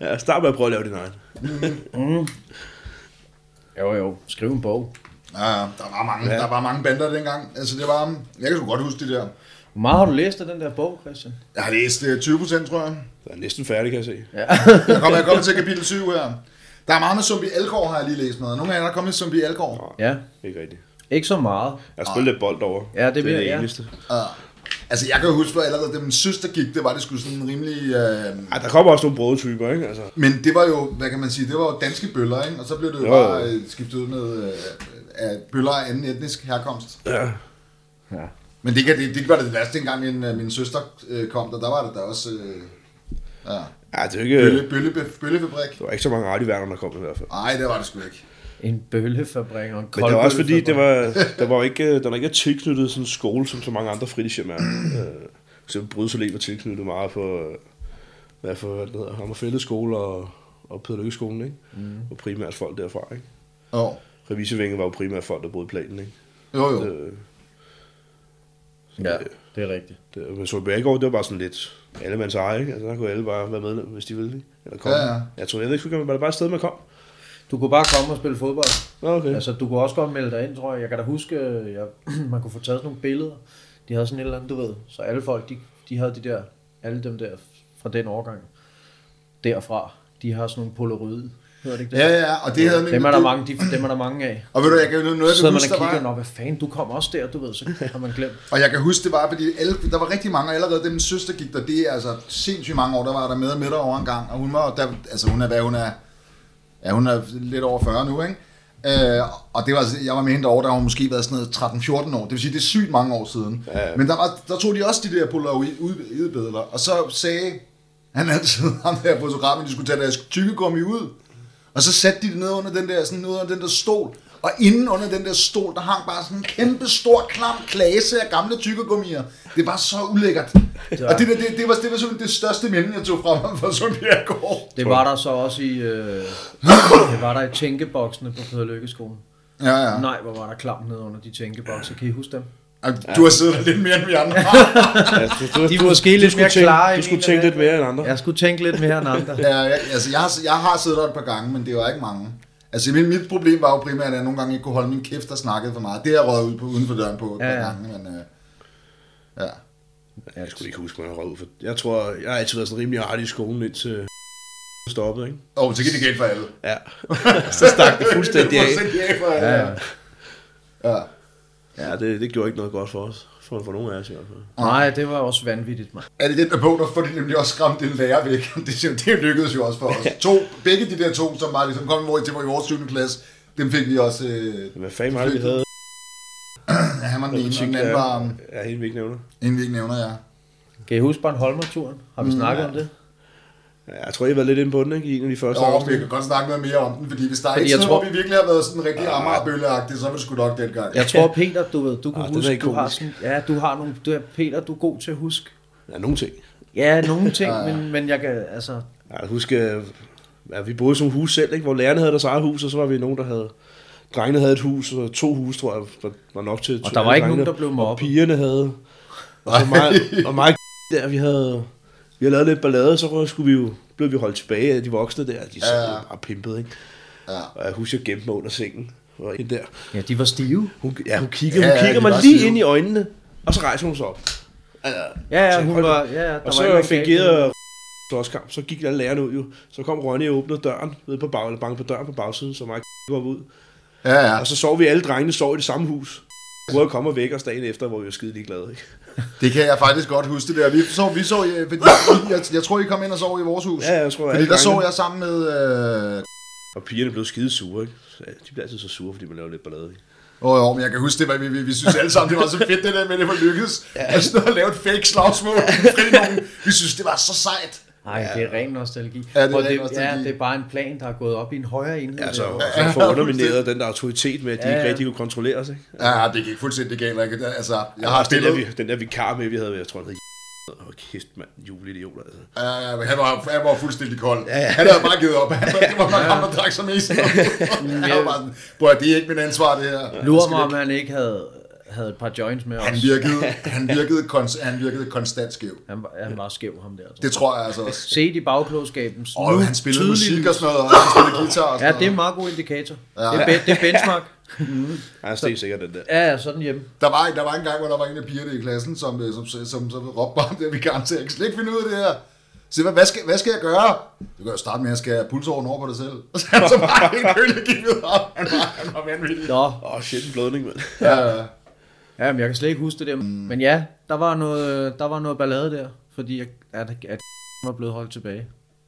Speaker 4: Ja, start med at prøve at lave din egen.
Speaker 3: Jo, jo. Skriv en bog.
Speaker 2: Ja, der var mange,
Speaker 4: Ja.
Speaker 2: der var mange bander dengang. Altså, det var, jeg kan sgu godt huske det der.
Speaker 3: Hvor meget har du læst af den der bog, Christian?
Speaker 2: Jeg har læst uh, 20 procent, tror jeg.
Speaker 4: Det er næsten færdig, kan jeg se.
Speaker 3: Ja. <laughs>
Speaker 2: Jeg kommer, jeg kommer til kapitel 7 her. Der er meget med Zombie Algård, har jeg lige læst noget. Nogle af jer der er kommet Zombie Algård.
Speaker 3: ja.
Speaker 4: Ikke rigtigt.
Speaker 3: Ikke så meget.
Speaker 4: Jeg har spillet lidt bold over.
Speaker 3: Ja, det
Speaker 4: det
Speaker 3: vil-
Speaker 4: er det
Speaker 3: ja.
Speaker 4: eneste.
Speaker 2: Uh, altså, jeg kan jo huske, for allerede da min søster gik, det var det sgu sådan en rimelig... Uh,
Speaker 4: Ej, der kommer også nogle brødetyper, ikke? Altså,
Speaker 2: men det var jo, hvad kan man sige, det var jo danske bøller, ikke? Og så blev det jo,
Speaker 4: Jo,
Speaker 2: bare øh, skiftet ud med af bøller af anden etnisk herkomst.
Speaker 4: ja.
Speaker 3: Ja.
Speaker 2: Men det, kan, det, det var det værste, dengang min, øh, min søster øh, kom der. Der var det der også... Øh, ja.
Speaker 4: ja, det er ikke...
Speaker 2: Bølle, bølle, bøllefabrik.
Speaker 4: Der var ikke så mange radioværdere, der kom i hvert fald.
Speaker 2: Nej, det var det sgu ikke.
Speaker 3: En bøllefabrik og en
Speaker 4: Men det var også fordi, det var, der var ikke, der var ikke tilknyttet sådan en skole, som så mange andre fritidshjem er. Øh, For eksempel Brydelsalé var tilknyttet meget på, øh, hvad for, hvad det hedder, Hammerfældet skole og, og Peder ikke? Mm. Og primært folk derfra, ikke?
Speaker 2: Jo,
Speaker 4: Revisevinge var jo primært folk, der boede i planen, ikke?
Speaker 2: jo, jo.
Speaker 4: Øh,
Speaker 3: Ja, det er rigtigt.
Speaker 4: det, men så Bjergård, det var bare sådan lidt alle mands eje, ikke? Altså, der kunne alle bare være med, hvis de ville, ikke? Eller komme.
Speaker 2: Ja, ja.
Speaker 4: Jeg tror, jeg ved ikke, så var det bare et sted, man kom.
Speaker 3: Du kunne bare komme og spille fodbold.
Speaker 4: Okay.
Speaker 3: Altså, du kunne også godt melde dig ind, tror jeg. Jeg kan da huske, jeg, <clears throat> man kunne få taget sådan nogle billeder. De havde sådan et eller andet, du ved. Så alle folk, de, de havde de der, alle dem der fra den årgang, derfra, de har sådan nogle polaroid det ikke det?
Speaker 2: Ja, ja, og det havde
Speaker 3: Dem er der mange, de, dem er der mange af.
Speaker 2: Og ved du, jeg kan, noget,
Speaker 3: Så
Speaker 2: jeg kan
Speaker 3: man
Speaker 2: huske,
Speaker 3: og
Speaker 2: der
Speaker 3: kigger,
Speaker 2: var,
Speaker 3: hvad fanden, du kommer også der, du ved, så har man glemt.
Speaker 2: og jeg kan huske, det var, fordi alle, der var rigtig mange, og allerede da min søster gik der, det er altså sindssygt mange år, der var der med og med over en gang, og hun var, der, altså hun er, hvad hun er, ja, hun er lidt over 40 nu, ikke? Øh, og det var, jeg var med hende derovre, der var måske været sådan noget 13-14 år. Det vil sige, det er sygt mange år siden.
Speaker 4: Ja, ja.
Speaker 2: Men der, var, der tog de også de der polaroidbilleder, og så sagde han altid, <laughs> ham der fotografen, de skulle tage deres tykkegummi ud. Og så satte de det ned under den der, sådan ned under den der stol. Og inden under den der stol, der hang bare sådan en kæmpe stor, klam klase af gamle tykkegummier. Det var så ulækkert. Ja. Og det, der, det, det, var, det var sådan det største minde, jeg tog fra mig fra Sundbjerg gård.
Speaker 3: Det var der så også i, øh, det var der i tænkeboksene på Peder Lykkeskolen.
Speaker 2: Ja, ja.
Speaker 3: Nej, hvor var der klamt ned under de tænkebokser. Kan I huske dem?
Speaker 2: Du har siddet der lidt mere end vi andre. <laughs>
Speaker 4: Ja, du, du,
Speaker 3: De er måske lidt
Speaker 4: skulle
Speaker 3: mere
Speaker 4: tænke,
Speaker 3: klare
Speaker 4: Du skulle tænke lidt mere end andre.
Speaker 3: Jeg skulle tænke lidt mere end andre.
Speaker 2: ja, jeg, altså, jeg, har, jeg har siddet der et par gange, men det var ikke mange. Altså, mit, mit problem var jo primært, at jeg nogle gange ikke kunne holde min kæft og snakkede for meget. Det er jeg røget ud på, uden for døren på
Speaker 3: Ja, ja.
Speaker 2: gange, men... Øh, ja.
Speaker 4: Jeg skulle ikke huske, hvad jeg var ud for. Jeg tror, jeg har altid været sådan rimelig artig i skolen indtil stoppet, ikke?
Speaker 2: Og så gik det galt for alle.
Speaker 4: Ja. <laughs> så stak det fuldstændig af.
Speaker 2: fuldstændig af for alle.
Speaker 3: Ja, ja.
Speaker 2: ja.
Speaker 4: Ja, det, det gjorde ikke noget godt for os. For, for nogen af os i hvert fald.
Speaker 3: Nej, det var også vanvittigt, mand.
Speaker 2: Er det den der bog, der får de nemlig også skræmt en lærer væk? <laughs> Det, det lykkedes jo også for os. To, begge de der to, som var ligesom kom i vores- til i vores 7. klasse, dem fik vi også... Øh,
Speaker 4: Hvad fanden var det, vi havde? <clears throat>
Speaker 2: ja, han var den ene, og den anden var...
Speaker 4: Ja, hende vi ikke nævner.
Speaker 2: Inden vi ikke nævner, ja.
Speaker 3: Kan I huske Bornholmer-turen? Har vi snakket om det?
Speaker 4: Jeg tror, I var lidt inde på den, ikke? I en af de første
Speaker 2: Jo, vi kan godt snakke noget mere om den, fordi hvis der er
Speaker 3: Fordi
Speaker 2: et
Speaker 3: jeg
Speaker 2: sted,
Speaker 3: tror-
Speaker 2: hvor vi virkelig har været sådan rigtig Amagerbølleagtige, så var det sgu nok den gang.
Speaker 3: Jeg tror, Peter, du ved, du kan
Speaker 4: Ah, er
Speaker 3: huske, du har sådan, ja, du har nogle, du er, Peter, du er god til at huske.
Speaker 4: Ja, nogle ting.
Speaker 3: Ja, nogle ting, men, men jeg kan, altså,
Speaker 4: Ja, jeg husker, ja, vi boede et hus selv, ikke? hvor lærerne havde deres eget hus, og så var vi nogen, der havde... Drengene havde et hus, og to hus, tror jeg, var, var nok til
Speaker 3: Og der var ikke nogen,
Speaker 4: drengene.
Speaker 3: der blev
Speaker 4: Og
Speaker 3: mobbet.
Speaker 4: pigerne havde... Og så meget, og meget <laughs> der, vi havde... Vi havde lavet lidt ballade, så skulle vi jo, blev vi holdt tilbage af de voksne der. De så
Speaker 2: Ja,
Speaker 4: ja.
Speaker 2: ja.
Speaker 4: bare pimpet, ikke?
Speaker 2: Ja.
Speaker 4: Og jeg husker, jeg gemte mig under sengen. Og en der.
Speaker 3: ja, de var stive.
Speaker 4: Hun, ja, hun kigger,
Speaker 2: Ja,
Speaker 4: hun
Speaker 2: ja,
Speaker 4: kigger
Speaker 2: de
Speaker 4: mig lige
Speaker 2: stive.
Speaker 4: ind i øjnene, og så rejser hun sig op. Altså,
Speaker 3: Ja, ja, hun var, ja, ja, der
Speaker 4: og så
Speaker 3: noget
Speaker 4: fungerede <laughs> slåskamp, så gik alle lærerne ud jo. Så kom Ronny og åbnede døren, ved på bag, eller banke på døren på bagsiden, så mig <laughs> går ud.
Speaker 2: Ja, ja.
Speaker 4: Og så sov vi alle drengene sov i det samme hus. At komme og vække os dagen efter, hvor vi var skide ligeglade. Ikke?
Speaker 2: Det kan jeg faktisk godt huske det der. Vi så, vi så, øh, fordi jeg, jeg tror, I kom ind og sov i vores hus.
Speaker 4: Ja, jeg tror,
Speaker 2: Fordi
Speaker 4: alle
Speaker 2: der så jeg sammen med... Øh,
Speaker 4: Og pigerne blev skide sure, ikke? Så, ja, de blev altid så sure, fordi man lavede lidt ballade. Ikke?
Speaker 2: Åh, jo, men jeg kan huske det, var, vi, vi, vi synes alle sammen, det var så fedt, det der med, det var lykkedes. Ja. Altså, at lave et fake slagsmål. Vi synes, det var så sejt.
Speaker 3: Nej, det er ren nostalgi.
Speaker 2: Ja, det er
Speaker 3: Og
Speaker 2: ren nostalgi.
Speaker 3: Ja, det er bare en plan, der er gået op i en højere enhed.
Speaker 4: Ja, så,
Speaker 3: derovre.
Speaker 4: så får undermineret den der autoritet med, at de
Speaker 3: Ja,
Speaker 4: ikke
Speaker 3: ja.
Speaker 4: rigtig kunne kontrollere sig. Ikke?
Speaker 2: Ja, det gik fuldstændig galt. ikke? Altså, jeg
Speaker 4: Jeg
Speaker 2: har
Speaker 4: har den der,
Speaker 2: stillet...
Speaker 4: vi- den der vikar med, vi havde, jeg tror, han hed Åh, kæft, mand. Juleidiot, altså.
Speaker 2: Ja, ja, men han var, han var fuldstændig kold. Ja, ja. Han havde bare givet op. Han var, det var nok ham, der drak sig <laughs> mest. han var bare sådan, det er ikke min ansvar, det her.
Speaker 3: Lurer mig, om han ikke havde, havde et par joints med
Speaker 2: Han
Speaker 3: os.
Speaker 2: virkede, <laughs> han virkede, kons, han virkede konstant skæv.
Speaker 3: Han, var- han var skæv, ham der. tror jeg.
Speaker 2: Det tror jeg altså også.
Speaker 3: Set i bagklogskaben.
Speaker 2: Og han spillede musik og sådan noget, og han spillede guitar og sådan
Speaker 3: Ja, det er en meget god indikator.
Speaker 2: Ja.
Speaker 3: Det, er, det er benchmark.
Speaker 4: Han er sten sikkert den der.
Speaker 3: Ja, ja, sådan hjemme.
Speaker 2: Der var, der var en gang, hvor der var en af pigerne i klassen, som, øh, som, som, som, som råbte bare, det vi kan til, jeg kan slet ikke finde ud af det her. Så hvad, hvad, skal, hvad skal jeg gøre? Du kan jo starte med at skære pulsåren over på dig selv. Og <laughs> så han så bare helt kølig gik videre. Han var, han var vanvittig.
Speaker 3: Nå,
Speaker 4: Åh, oh, shit, en blødning, mand.
Speaker 2: Ja, <laughs> ja.
Speaker 3: Ja, men jeg kan slet ikke huske det der. Men ja, der var noget, der var noget ballade der, fordi at, at, at var blevet holdt tilbage.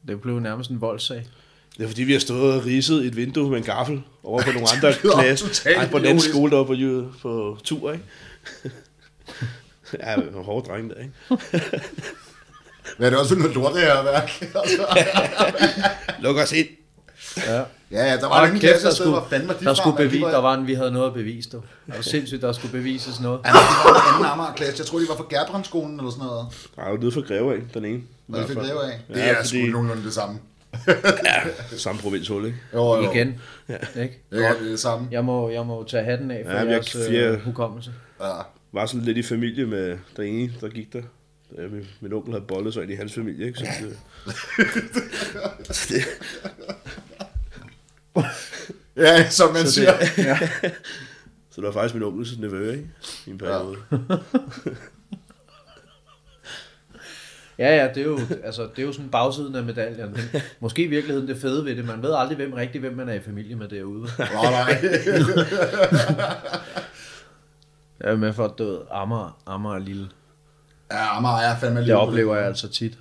Speaker 3: Det blev nærmest en voldssag.
Speaker 4: Det er fordi, vi har stået og ridset et vindue med en gaffel over på <laughs> nogle andre klasser. Ej, på den skole, der var på, på tur, ikke? <laughs> ja, det var hårde drenge der, ikke?
Speaker 2: Hvad er det også for noget lort, det her værk? <laughs> Altså,
Speaker 4: Luk os ind.
Speaker 3: Ja.
Speaker 2: ja, ja, der var en
Speaker 3: kæft, der
Speaker 2: sted,
Speaker 3: skulle,
Speaker 2: var de
Speaker 3: der
Speaker 2: fra?
Speaker 3: skulle
Speaker 2: mand? De
Speaker 3: bevis,
Speaker 2: var-
Speaker 3: der var en, vi havde noget at bevise, du. Det var sindssygt, der skulle bevises noget.
Speaker 2: Ja, det var en anden Amager-klasse. Jeg tror, de var fra Gerbrandskolen eller sådan noget.
Speaker 4: Der er jo nede for Greve af, den ene.
Speaker 2: Hvad de fik lave af. Det
Speaker 4: Ja,
Speaker 2: er
Speaker 4: fordi-
Speaker 2: sgu nogenlunde det samme.
Speaker 4: Samme provinshul, ikke?
Speaker 2: Jo, jo.
Speaker 3: Igen. Ikke?
Speaker 2: Ja, det er det samme.
Speaker 3: Jeg må, jeg må tage hatten af for
Speaker 4: Ja,
Speaker 3: ja, jeres
Speaker 4: jeg-
Speaker 3: øh, hukommelse.
Speaker 2: Ja.
Speaker 4: Var sådan lidt i familie med den ene, der gik der. Ja, min, min onkel havde bollet sig ind i hans familie, ikke? Så det, <laughs> så det, <laughs>
Speaker 2: Ja, som man
Speaker 4: Så
Speaker 2: siger.
Speaker 4: det- <laughs> så det var faktisk min onkels nevø, ikke? I en periode. <laughs>
Speaker 3: Ja, ja, det er jo, altså, det er jo sådan bagsiden af medaljen. Men måske i virkeligheden det fede ved det. Man ved aldrig, hvem rigtig, hvem man er i familie med derude.
Speaker 2: Nej, nej.
Speaker 3: Jeg er med for, at du ved, Amager, Amager er lille.
Speaker 2: Ja, Amager er fandme
Speaker 3: Det
Speaker 2: lige
Speaker 3: oplever jeg altså tit.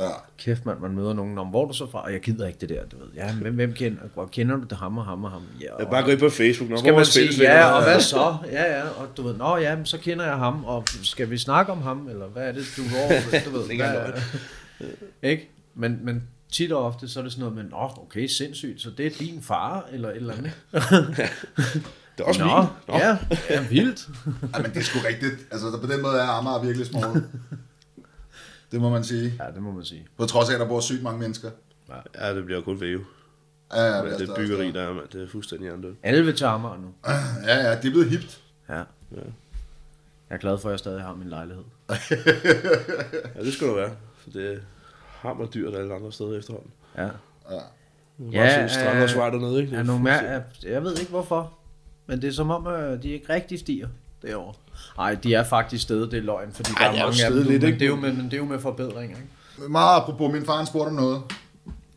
Speaker 2: Ja.
Speaker 3: Kæft, man, man møder nogen om, hvor er du så fra? Og jeg gider ikke det der, du ved. Ja, hvem, hvem kender, hvor kender du det ham og ham og ham? Ja,
Speaker 4: Jeg
Speaker 3: og,
Speaker 4: bare gå ind på Facebook. Nå,
Speaker 3: skal man
Speaker 4: er
Speaker 3: sige, ja, og hvad så? Ja, ja, og du ved, nå ja, men så kender jeg ham, og skal vi snakke om ham, eller hvad er det, du hvor, du ved,
Speaker 4: Ikke
Speaker 3: hvad, ikke? Men, men tit og ofte, så er det sådan noget med, nå, okay, sindssygt, så det er din far, eller et eller andet. <laughs>
Speaker 4: Det er også
Speaker 3: Nå,
Speaker 4: min. Nå.
Speaker 3: ja, ja, vildt.
Speaker 2: ja, men det er sgu rigtigt. Altså, på den måde er Amager virkelig smålet. <laughs> Det må man sige.
Speaker 3: Ja, det må man sige.
Speaker 2: På trods af, at der bor sygt mange mennesker.
Speaker 4: Ja, det bliver kun væv.
Speaker 2: Ja, ja,
Speaker 4: Ja, det
Speaker 2: altså-
Speaker 4: byggeri, der er, det er fuldstændig andet.
Speaker 3: Alle vil til Amager nu.
Speaker 2: Ja, ja, det er blevet hipt.
Speaker 3: Ja. Jeg er glad for, at jeg stadig har min lejlighed. <laughs>
Speaker 4: Ja, det skal du være. For det er hammer dyrt alle andre steder efterhånden.
Speaker 3: Ja.
Speaker 2: Ja.
Speaker 4: Ja,
Speaker 3: Ja,
Speaker 4: bare se Stranders
Speaker 3: øh,
Speaker 4: dernede, ikke? Det
Speaker 3: nogle mere,
Speaker 4: fuldstændig-
Speaker 3: jeg, jeg ved ikke hvorfor, men det er som om, at de ikke rigtig stiger derovre. Nej, de er faktisk stedet, det er løgn, fordi
Speaker 4: Ej,
Speaker 3: der
Speaker 4: de
Speaker 3: er
Speaker 4: er
Speaker 3: mange af dem,
Speaker 4: lidt,
Speaker 3: men, det er jo med, men det er jo med forbedringer. Ikke?
Speaker 2: Meget apropos, min far han spurgte om noget,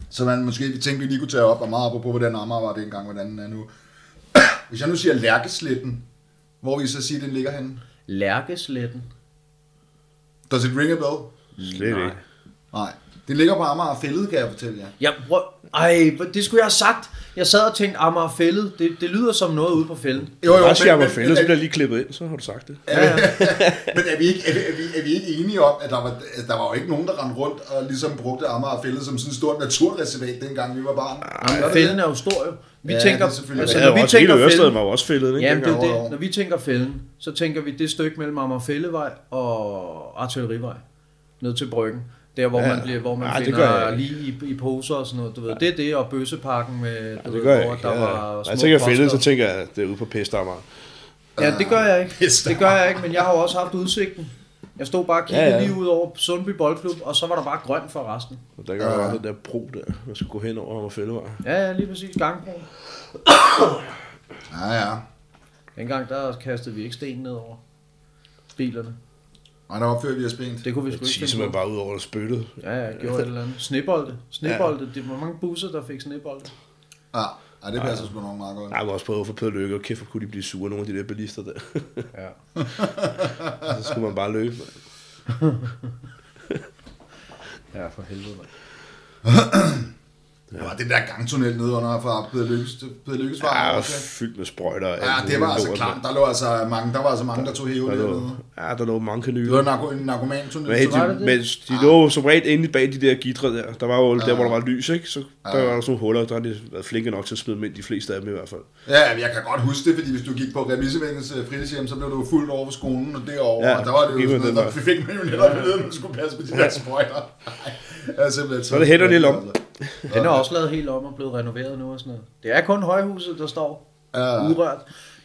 Speaker 2: så man måske vi tænkte, vi lige kunne tage op, og meget apropos, hvordan Amager var det engang, hvordan den er nu. <clears throat> Hvis jeg nu siger Lærkesletten, hvor vi så siger, den ligger henne?
Speaker 3: Lærkesletten.
Speaker 2: Does it ring a bell?
Speaker 4: Slet
Speaker 3: Nej.
Speaker 4: ikke.
Speaker 2: Nej. Den ligger på Amager Fælled, kan jeg fortælle jer.
Speaker 3: Ja, prøv, ej, det skulle jeg have sagt. Jeg sad og tænkte, Amager Fællet, det, det lyder som noget ude på fælden.
Speaker 2: Jo,
Speaker 4: Bare siger mig
Speaker 2: men,
Speaker 4: fælde, så bliver lige klippet ind, så har du sagt det.
Speaker 3: Ja, ja. <laughs>
Speaker 2: men er, vi ikke, er, vi, er, vi, er vi ikke enige om, at der var, at der var jo ikke nogen, der rendte rundt og ligesom brugte Amager Fælled som sådan et stort naturreservat, dengang vi var barn? Det
Speaker 3: fælden er jo stor jo. Vi
Speaker 2: Ja,
Speaker 3: tænker,
Speaker 2: det er selvfølgelig
Speaker 3: altså, når vi
Speaker 4: også hele
Speaker 3: tænker
Speaker 4: Ørestaden
Speaker 3: fælden,
Speaker 4: var jo også fældet, ikke?
Speaker 3: Jamen, det
Speaker 2: Jo, jo.
Speaker 3: det. Når vi tænker fælden, så tænker vi det stykke mellem Amagerfællevej og Artillerivej, ned til Bryggen. Der, hvor
Speaker 4: Ja.
Speaker 3: man, bliver, hvor man
Speaker 4: Ja,
Speaker 3: finder
Speaker 4: gør jeg
Speaker 3: lige i, i poser og sådan noget. Du ved. Det er det, og Bøsseparken med, du
Speaker 4: Ja,
Speaker 3: ved,
Speaker 4: det gør jeg
Speaker 3: hvor
Speaker 4: ikke.
Speaker 3: der
Speaker 4: Ja.
Speaker 3: var små
Speaker 4: jeg tænker fældet, så tænker jeg, at det er ude på Pestammer.
Speaker 3: Ja, det gør jeg ikke. Det gør jeg ikke, men jeg har også haft udsigten. Jeg stod bare og kiggede
Speaker 4: Ja,
Speaker 3: ja,
Speaker 4: ja.
Speaker 3: ja. lige ud over Sundby Boldklub, og så var der bare grønt for resten.
Speaker 4: Og der kan
Speaker 2: Ja.
Speaker 4: ja. være den der bro der, man skal gå hen over og fældevej.
Speaker 3: Ja, ja, lige præcis. Gangbroen.
Speaker 2: Ja, ja.
Speaker 3: Dengang der kastede vi ikke sten ned over bilerne.
Speaker 2: Og der opførte vi os pænt.
Speaker 3: Det kunne vi sgu ikke finde
Speaker 4: man
Speaker 3: på.
Speaker 4: bare ud over spyttet.
Speaker 3: Ja, ja, gjorde et eller andet. Snebolde. Snebolde. Det var mange busser, der fik snebolde.
Speaker 2: Ja, ja det passer sgu nok meget godt.
Speaker 4: Jeg var også prøvet for Peder Lykke, og kæft, hvor kunne de blive sure, nogle af de der bilister der. <laughs>
Speaker 3: Ja. <laughs>
Speaker 4: så skulle man bare løbe. <laughs>
Speaker 3: Ja, for helvede, mand. <clears throat>
Speaker 2: Det var den der gangtunnel nede under fra Peder Lykkes, Peder Lykkes
Speaker 4: Ja,
Speaker 2: var.
Speaker 4: og
Speaker 2: også.
Speaker 4: fyldt med sprøjter.
Speaker 2: Ja, det var altså klart. Der lå altså mange, der var altså mange, der tog hæve
Speaker 4: Der
Speaker 2: dernede.
Speaker 4: lå, ja, der lå mange kanyler.
Speaker 2: Det var narko, en narkomantunnel.
Speaker 4: Men,
Speaker 2: så var
Speaker 3: det
Speaker 4: de,
Speaker 3: det?
Speaker 4: men de lå som regel inde bag de der gitre der. Der var jo der, hvor der var lys, ikke? Så der
Speaker 2: Ja.
Speaker 4: var der sådan nogle huller, der har de været flinke nok til at smide dem ind, de fleste af dem i hvert fald.
Speaker 2: Ja, jeg kan godt huske det, fordi hvis du gik på Remissevæggens øh, fritidshjem, så blev du fuldt over for skolen, og derovre,
Speaker 4: Ja,
Speaker 2: og der var det jo sådan noget, der fik man jo netop vide, at man skulle passe på de der sprøjter. Er simpelthen
Speaker 4: Så er det hænderne lidt om. <laughs>
Speaker 3: Den er også lavet helt om og blevet renoveret nu og sådan noget. Det er kun højhuset, der står
Speaker 2: Ja.
Speaker 3: urørt.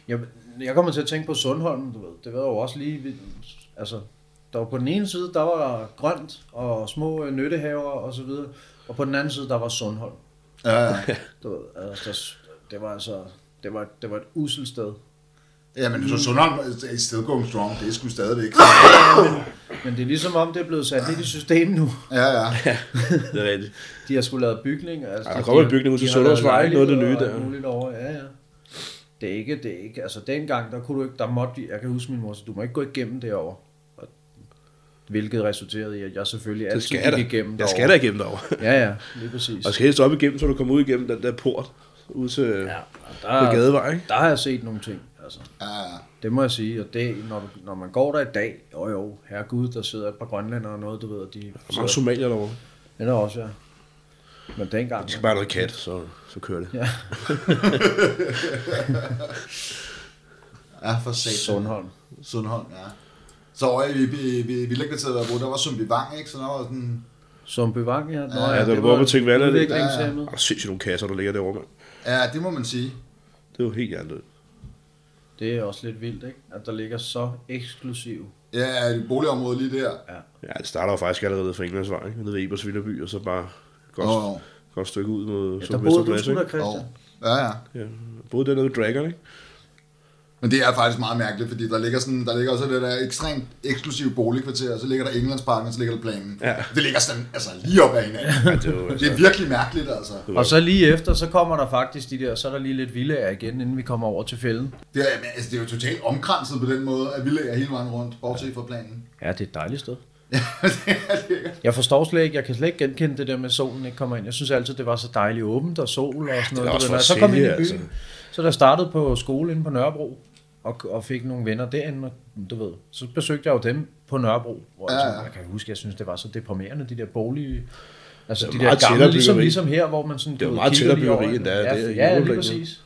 Speaker 3: Jeg, jeg kommer til at tænke på Sundholm, du ved. Det var jo også lige... Altså, der var på den ene side, der var grønt og små øh, nyttehaver og så videre. Og på den anden side, der var Sundholm.
Speaker 2: Ja.
Speaker 3: Du ved, altså, det var altså... Det var, det var et uselt sted.
Speaker 2: Ja, men så Sundholm er sted going strong, det er sgu stadigvæk. <laughs>
Speaker 3: Men det er ligesom om, det er blevet sat lidt i system nu.
Speaker 2: Ja, ja. <laughs>
Speaker 4: Det er rigtigt.
Speaker 3: De har skulle lavet bygning. Altså,
Speaker 4: Ja, der
Speaker 3: de-
Speaker 4: kommer
Speaker 3: de-
Speaker 4: en bygning ud til Sundholmsvej, noget af det nye der.
Speaker 3: muligt over. Ja, ja. Det er ikke, det er ikke, altså dengang, der kunne du ikke, der måtte jeg kan huske min mor, så du må ikke gå igennem derovre. Og, hvilket resulterede i, at jeg selvfølgelig
Speaker 4: Det
Speaker 3: altid
Speaker 4: skal
Speaker 3: gik
Speaker 4: der.
Speaker 3: igennem
Speaker 4: Jeg
Speaker 3: derovre.
Speaker 4: skal der igennem derovre. <laughs>
Speaker 3: Ja, ja, lige præcis.
Speaker 4: Og skal helst op igennem, så du kommer ud igennem den der port ud til
Speaker 3: ja,
Speaker 4: ja,
Speaker 3: og
Speaker 4: på
Speaker 3: der,
Speaker 4: Gadevej, ikke?
Speaker 3: der har jeg set nogle ting, altså.
Speaker 2: ja, ja.
Speaker 3: Det må jeg sige, og det, når, når man går der i dag, jo jo, herregud, der sidder et par grønlænder og noget, du ved, og de
Speaker 4: Der er mange somalier derovre.
Speaker 3: det er der også, ja. Men dengang,
Speaker 4: De skal bare have noget kat, så, så kører det.
Speaker 3: ja, <laughs>
Speaker 2: Ja, for satan.
Speaker 3: Sundholm.
Speaker 2: Sundholm, ja. Så over i vi, vi, Villakvarteret, hvor der var Sundby Vang, ikke? Så der var sådan...
Speaker 3: Som bevang, ja. Nå,
Speaker 2: Ja,
Speaker 4: ja, du var og tænkte, hvad er det?
Speaker 3: udviklingshæmmet.
Speaker 4: Der er sindssygt nogle kasser, der ligger derovre, mand.
Speaker 2: Ja, det må man sige.
Speaker 4: Det er jo helt andet.
Speaker 3: Det er også lidt vildt, ikke? At der ligger så eksklusiv.
Speaker 2: Ja, et boligområde lige der.
Speaker 4: Ja, det starter jo faktisk allerede fra Englandsvej, ikke? Nede ved Ebers Vilderby, og så bare godt, oh.
Speaker 2: oh,
Speaker 4: godt stykke ud mod
Speaker 3: Ja,
Speaker 4: så
Speaker 3: der boede du? Christian.
Speaker 2: Ja, ja.
Speaker 4: Ja, både dernede ved Dragon, ikke?
Speaker 2: Men det er faktisk meget mærkeligt, fordi der ligger, sådan, der ligger også det der ekstremt eksklusive boligkvarter, og så ligger der Englandsparken, og så ligger der planen.
Speaker 4: Ja.
Speaker 2: Det ligger sådan, altså lige op ad hinanden.
Speaker 4: Ja, det, er jo,
Speaker 2: Det er virkelig mærkeligt, altså.
Speaker 3: Og så lige efter, så kommer der faktisk de der, så er der lige lidt villager igen, inden vi kommer over til fælden.
Speaker 2: Det er, altså, det er jo totalt omkranset på den måde, at vi ligger hele vejen rundt, bortset fra planen.
Speaker 3: Ja, det er et dejligt sted. <laughs>
Speaker 2: det er.
Speaker 3: Jeg forstår slet ikke, jeg kan slet ikke genkende det der med, at solen ikke kommer ind. Jeg synes altid, det var så dejligt åbent og sol og sådan noget.
Speaker 4: også
Speaker 3: Du
Speaker 4: for
Speaker 3: ved,
Speaker 4: at
Speaker 3: så kom ind i byen,
Speaker 4: altså.
Speaker 3: så der startede på skole inde på Nørrebro, og, og fik nogle venner derinde, og du ved, så besøgte jeg jo dem på Nørrebro, hvor
Speaker 2: Ja,
Speaker 3: ja,
Speaker 2: ja.
Speaker 3: jeg, jeg kan huske, jeg synes, det var så deprimerende, de der bolige, altså
Speaker 4: Det
Speaker 3: de der gamle, ligesom, ligesom her, hvor man sådan,
Speaker 4: Det var meget tættere byggeri, end der er
Speaker 3: ja,
Speaker 4: det i
Speaker 3: ja, lige præcis.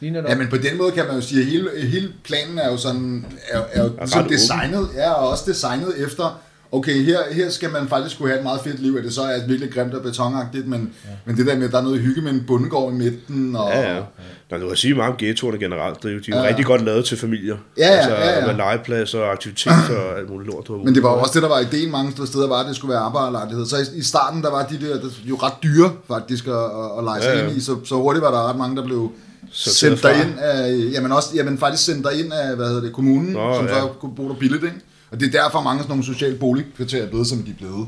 Speaker 3: Lige netop.
Speaker 2: Ja, men på den måde kan man jo sige, at hele, hele planen er jo sådan, er, er jo ligesom designet, ja, og også designet efter, okay, her, her skal man faktisk kunne have et meget fedt liv, at det så er virkelig grimt og betonagtigt, men, ja. men det der med, at der er noget hygge med en bundegård i midten, og,
Speaker 4: Ja, ja. Nå, du kan sige meget om ghettoerne generelt. Det er jo, de er jo
Speaker 2: Ja,
Speaker 4: rigtig godt lavet til familier.
Speaker 2: Ja, ja,
Speaker 4: altså,
Speaker 2: ja, ja.
Speaker 4: Med legepladser og aktiviteter og alt muligt lort.
Speaker 2: Men det var jo også det, der var ideen mange steder, var, at det skulle være arbejderlejlighed. Så i, i starten, der var de der, der jo ret dyre faktisk at, at, at lege sig
Speaker 4: Ja, ja.
Speaker 2: ind i, så, så hurtigt var der ret mange, der blev
Speaker 4: Så
Speaker 2: sendt
Speaker 4: derfra.
Speaker 2: derind af, jamen også, jamen faktisk sendt derind af, hvad hedder det, kommunen,
Speaker 4: Nå,
Speaker 2: som
Speaker 4: ja.
Speaker 2: så kunne bo der billigt, ikke? Og det er derfor mange sådan nogle sociale boligkvarterer er blevet, som de er blevet.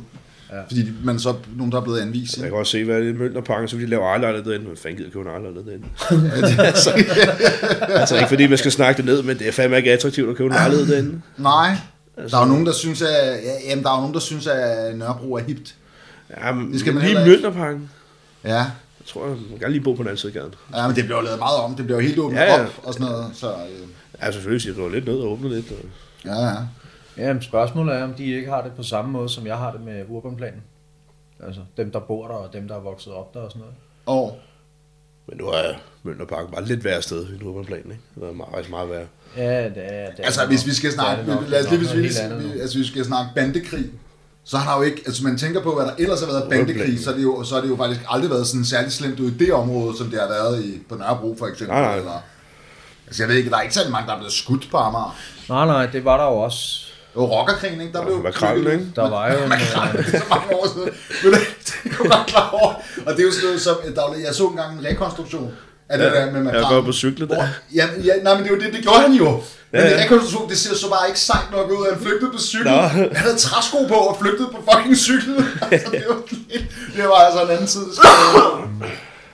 Speaker 2: Ja. Fordi man så, nogen der er blevet anvist.
Speaker 4: Jeg kan også se, hvad det er Mønterparken, så vil de lave ejerlejlighed derinde. Men fanden gider købe en ejerlejlighed derinde? <laughs> <laughs> altså, altså, ikke fordi man skal snakke det ned, men det er fandme ikke attraktivt at købe en lejlighed derinde.
Speaker 2: Nej, der er jo nogen, der synes, at, ja, jamen, der er jo nogen, der synes, at Nørrebro er hipt.
Speaker 4: Ja, men
Speaker 2: Det skal man
Speaker 4: lige. Mønterparken.
Speaker 2: Ja.
Speaker 4: Jeg tror, jeg må gerne lige bo på den anden side af gaden.
Speaker 2: ja, men det bliver jo lavet meget om. Det bliver jo helt åbent
Speaker 4: Ja, ja.
Speaker 2: op og sådan noget. Så, øh,
Speaker 4: Ja, selvfølgelig siger du lidt ned og åbne lidt. Og...
Speaker 2: ja, ja.
Speaker 3: Ja, men spørgsmålet er, om de ikke har det på samme måde, som jeg har det med urbanplanen. Altså dem, der bor der, og dem, der er vokset op der og sådan noget.
Speaker 2: Og
Speaker 4: Men nu er Mønterparken bare lidt værre sted end urbanplanen, ikke? Det er meget, faktisk meget værre.
Speaker 3: Ja, det er det.
Speaker 2: Altså,
Speaker 3: er
Speaker 2: hvis
Speaker 3: nok.
Speaker 2: vi skal
Speaker 3: Det er
Speaker 2: snakke,
Speaker 3: det
Speaker 2: lad os lige, hvis vi, vi, altså, vi skal snakke bandekrig, så har der jo ikke, altså man tænker på, hvad der ellers har været bandekrig, så er, det jo, så er det jo faktisk aldrig været sådan særlig slemt ud i det område, som det har været i, på Nørrebro for eksempel.
Speaker 4: Nej, nej.
Speaker 2: Eller, altså jeg ved ikke, der er ikke særlig mange, der er blevet skudt på Amager.
Speaker 3: Nej, nej, det var der jo også.
Speaker 2: Det var rockerkrigen, ikke? Der blev
Speaker 4: Makrallen, ikke?
Speaker 3: Der var jo <laughs> en...
Speaker 2: Makrallen, det er så mange år siden. Men det, <laughs> det kom jeg klar over. Og det er jo sådan noget som, der var, jeg så engang en rekonstruktion af det
Speaker 4: Ja,
Speaker 2: der med
Speaker 4: jeg
Speaker 2: makrallen.
Speaker 4: går på cyklet der.
Speaker 2: Hvor- Ja, ja, nej, men det, er jo det, det gjorde han jo. Men
Speaker 4: Ja,
Speaker 2: ja,
Speaker 4: ja.
Speaker 2: ja. rekonstruktion, det ser så bare ikke sejt nok ud. Han flygtede på cykel.
Speaker 4: Nå.
Speaker 2: Han havde træsko på og flygtede på fucking cykel. <laughs> altså, det, var, lidt- det var altså en anden tid.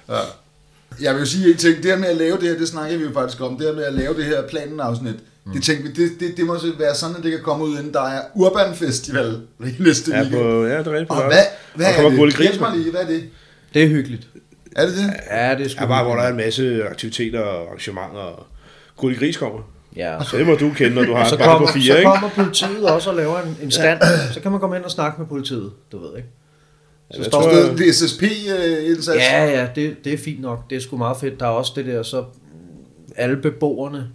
Speaker 2: Ja. Jeg vil jo sige en ting. Det her med at lave det her, det snakker vi jo faktisk om. Det her med at lave det her planen afsnit. Det tænkte vi, det, det, det må så være sådan, at det kan komme ud, inden der er Urban Festival i næste
Speaker 4: Ja,
Speaker 2: weekend.
Speaker 4: på, ja, det er rigtigt på
Speaker 2: Og hvad, hvad
Speaker 4: Og
Speaker 2: er det? Hjælp mig lige, hvad er det?
Speaker 3: Det er hyggeligt.
Speaker 2: Er det det?
Speaker 3: Ja, det er sgu
Speaker 4: Ja, bare hvor der er en masse aktiviteter og arrangementer. Og Gulli Gris kommer.
Speaker 3: Ja,
Speaker 4: Så det må du kende, når du har
Speaker 3: og så kommer,
Speaker 4: på fire,
Speaker 3: så
Speaker 4: ikke?
Speaker 3: kommer politiet også og laver en, en stand. Så kan man komme ind og snakke med politiet, du ved ikke. Så
Speaker 4: jeg
Speaker 3: står
Speaker 4: tror,
Speaker 3: der,
Speaker 2: Det er SSP-indsats?
Speaker 3: ja, ja, det, det er fint nok. Det er sgu meget fedt. Der er også det der, så alle beboerne,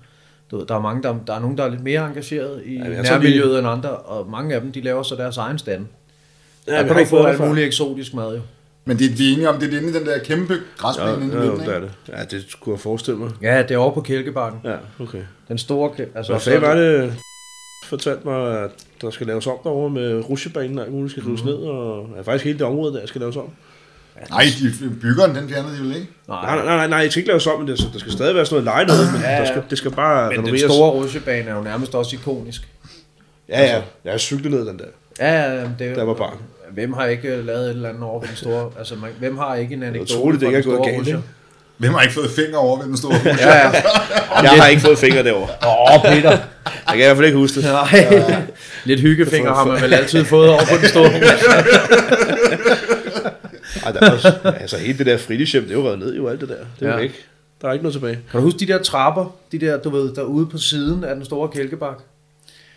Speaker 3: du ved, der er mange, der, der er nogen, der er lidt mere engageret i
Speaker 4: Ja,
Speaker 3: ja,
Speaker 4: tror,
Speaker 3: nærmiljøet end andre, og mange af dem, de laver så deres egen stand.
Speaker 4: Ja,
Speaker 3: Ja, der kan
Speaker 4: har
Speaker 3: du
Speaker 4: ikke
Speaker 3: få alt muligt eksotisk mad jo.
Speaker 2: Men det er vi enige om, det er inde i den der kæmpe græsplæne
Speaker 4: Ja,
Speaker 2: inde i
Speaker 4: ja,
Speaker 2: midten,
Speaker 4: det er det. Ja, det kunne jeg forestille mig.
Speaker 3: Ja, det er over på Kælkebakken.
Speaker 4: Ja, okay.
Speaker 3: Den store altså,
Speaker 4: Hvad fanden var det, fortalte mig, at der skal laves om derovre med rusjebanen og alt muligt skal rives ned, og ja, faktisk hele det område der skal laves om.
Speaker 2: Nej, de byggeren, den fjernede de vel ikke?
Speaker 4: Nej,
Speaker 3: Nej,
Speaker 4: nej, nej, det skal ikke laves om, men det, der skal stadig være sådan noget leje noget, men
Speaker 3: Ja, ja.
Speaker 4: der skal, det skal bare
Speaker 3: men den
Speaker 4: renoveres.
Speaker 3: store rutsjebane er jo nærmest også ikonisk.
Speaker 4: Ja, ja, jeg har cyklet ned den der.
Speaker 3: Ja, ja, det er
Speaker 4: Der var barn.
Speaker 3: Hvem har ikke øh, lavet et eller andet over den store... Altså, man, hvem har ikke en anekdote
Speaker 4: utroligt, det ikke
Speaker 3: den
Speaker 4: er gået
Speaker 3: store
Speaker 4: galt, ikke?
Speaker 2: Hvem har ikke fået fingre over ved den store?
Speaker 3: Ja, ja. <laughs>
Speaker 4: Jeg har ikke fået fingre derovre.
Speaker 3: Åh, oh, Peter.
Speaker 4: Jeg kan i hvert fald ikke huske det.
Speaker 3: Nej. Lidt hyggefinger har man vel altid fået over på den store. <laughs>
Speaker 4: Ej, der er også, altså hele det der fritidshjem, det er jo revet ned jo alt det der. Det er ja.
Speaker 3: Ja.
Speaker 4: jo ikke. Der er ikke noget tilbage.
Speaker 3: Kan du huske de der trapper, de der, du ved, derude på siden af den store kælkebak?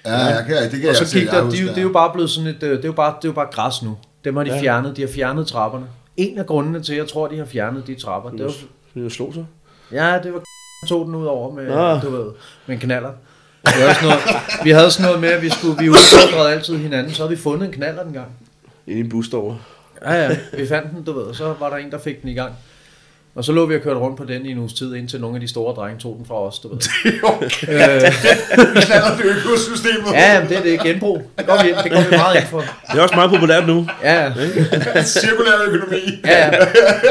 Speaker 2: Ja, jeg kan, det kan
Speaker 3: Og
Speaker 2: jeg
Speaker 3: så
Speaker 2: se,
Speaker 3: gik
Speaker 2: jeg
Speaker 3: der, de,
Speaker 2: husker,
Speaker 3: er jo- det er jo bare blevet sådan et, øh, det er jo bare, det er jo bare græs nu. Dem har de
Speaker 4: Ja.
Speaker 3: fjernet, de har fjernet trapperne. En af grundene til, at jeg tror, de har fjernet de trapper, det var,
Speaker 4: Det er jo slå sig.
Speaker 3: ja, det var tog den ud over med,
Speaker 4: Nå.
Speaker 3: du ved, med en knaller. Vi havde, sådan noget, vi havde sådan noget med, at vi, skulle, vi udfordrede altid hinanden, så havde vi fundet en knaller den gang.
Speaker 4: Inde i en bus derovre.
Speaker 3: Ja, ja, <laughs> vi fandt den, du ved, og så var der en, der fik den i gang. Og så lå vi og kørte rundt på den i en uges tid, indtil nogle af de store drenge tog den fra os, du ved. <laughs>
Speaker 2: okay.
Speaker 3: øh,
Speaker 2: det <laughs> økosystemet.
Speaker 3: ja, det er det genbrug. Det går vi, ind- det går vi meget ind for.
Speaker 4: Det er også meget populært nu.
Speaker 3: Ja.
Speaker 2: Cirkulær økonomi.
Speaker 3: ja.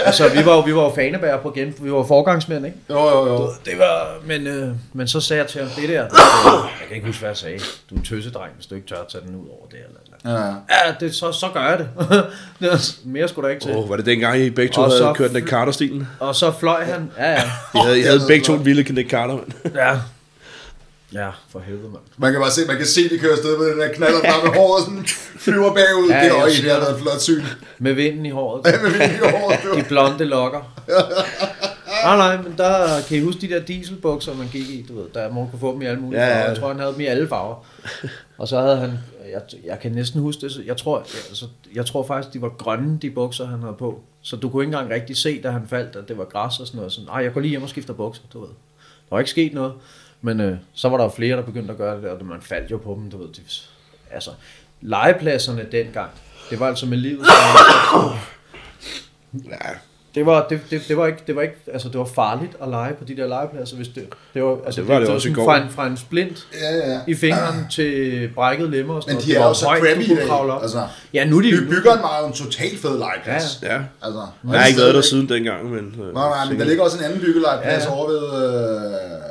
Speaker 3: Altså, vi var jo, vi var jo fanebærer på gen, vi var forgangsmænd, ikke?
Speaker 2: Jo, jo, jo.
Speaker 3: Det var, men, øh, men så sagde jeg til ham, det der, det, jeg kan ikke huske, hvad jeg sagde. Du er en tøsedreng, hvis du ikke tør at tage den ud over det. Eller, eller.
Speaker 2: Ja, ja.
Speaker 3: Ja, det, så, så gør jeg det. <laughs> mere skulle der ikke til.
Speaker 4: Åh, oh, var det dengang, I begge to
Speaker 3: Og så
Speaker 4: havde kørt Nick Carter-stilen?
Speaker 3: Og så fløj han. Ja, ja.
Speaker 4: I havde, I havde begge to en vilde Nick Carter, mand. <laughs>
Speaker 3: Ja, ja for helvede, mand.
Speaker 2: Man kan bare se, man kan se, de kører afsted med den der knaller, bare med håret sådan flyver bagud.
Speaker 3: Ja,
Speaker 2: Ja, det er øje, det har været et flot syn.
Speaker 3: Med vinden i håret. <laughs>
Speaker 2: med vind i håret.
Speaker 3: De blonde lokker. Nej, nej, men der kan I huske de der dieselbukser, man gik i, du ved, der man kunne få dem i alle mulige
Speaker 4: Ja, ja.
Speaker 3: farver. Jeg tror, han havde dem i alle farver. Og så havde han, jeg, jeg kan næsten huske det, jeg tror, altså, jeg tror faktisk, de var grønne, de bukser, han havde på. Så du kunne ikke engang rigtig se, da han faldt, at det var græs og sådan noget. Så, nej, jeg går lige hjem og skifter bukser, du ved. Der var ikke sket noget. Men øh, så var der jo flere, der begyndte at gøre det og man faldt jo på dem, du ved. De, altså, legepladserne dengang, det var altså med livet. <coughs>
Speaker 4: Ja,
Speaker 3: det var, det, det, det, var ikke, det var ikke, altså det var farligt at lege på de der legepladser, hvis det, det var, altså
Speaker 4: Det var det også i
Speaker 3: sådan
Speaker 4: går.
Speaker 3: Fra en, fra en splint
Speaker 2: Ja, ja.
Speaker 3: i fingeren til brækket lemmer og sådan
Speaker 2: Men
Speaker 3: noget.
Speaker 2: de
Speaker 3: Det
Speaker 2: er
Speaker 3: var
Speaker 2: jo så
Speaker 3: højt,
Speaker 2: crappy i dag. Altså,
Speaker 3: Ja, nu er de
Speaker 2: by- byggeren var jo en totalt fed legeplads.
Speaker 4: ja.
Speaker 2: Altså,
Speaker 4: Jeg har ikke været der siden dengang, men... øh,
Speaker 2: Nej, nej, men der ligger også en anden byggelegeplads
Speaker 3: Ja.
Speaker 2: over ved øh,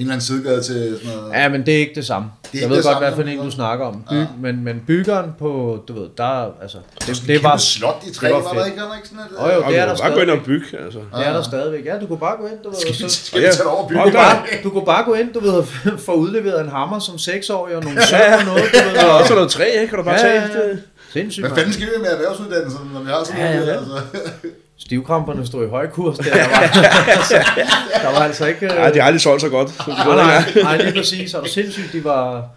Speaker 2: eller anden sidegade til sådan noget.
Speaker 3: Ja, men det er ikke det samme.
Speaker 2: er
Speaker 3: jeg ved
Speaker 2: det
Speaker 3: godt, hvad for en du snakker om. By,
Speaker 2: Ja.
Speaker 3: men, men byggeren på, du ved, der, altså, det,
Speaker 2: det
Speaker 3: det var,
Speaker 2: slot i træ,
Speaker 3: det
Speaker 2: var,
Speaker 3: var
Speaker 2: var der ikke, var der ikke sådan et...
Speaker 3: Åh, jo,
Speaker 4: Og
Speaker 3: det er
Speaker 4: du
Speaker 3: der
Speaker 4: kan bare gå ind og
Speaker 3: stadigvæk.
Speaker 4: bygge, altså.
Speaker 3: Det er der stadigvæk. Ja, du kunne bare gå ind, du ved, og
Speaker 2: Skal vi,
Speaker 3: så,
Speaker 2: skal vi tage det over
Speaker 3: du kunne,
Speaker 2: bygge?
Speaker 3: bare, du kunne bare gå ind, du ved, <laughs> få udleveret en hammer som seksårig, og nogle søm og noget, du ved,
Speaker 4: Og
Speaker 3: og,
Speaker 4: også noget træ, ikke? Kan du bare
Speaker 3: Ja,
Speaker 4: tage det?
Speaker 3: sindssygt,
Speaker 2: Hvad fanden skal vi med erhvervsuddannelsen, når vi har sådan
Speaker 3: Ja,
Speaker 2: noget?
Speaker 3: Ja. Stivkramperne stod i høj kurs der. Der var, <laughs> altså, der var altså ikke...
Speaker 4: Nej, de har aldrig solgt så godt. som de
Speaker 3: nej, nej, nej, lige præcis. Og det sindssygt, de var...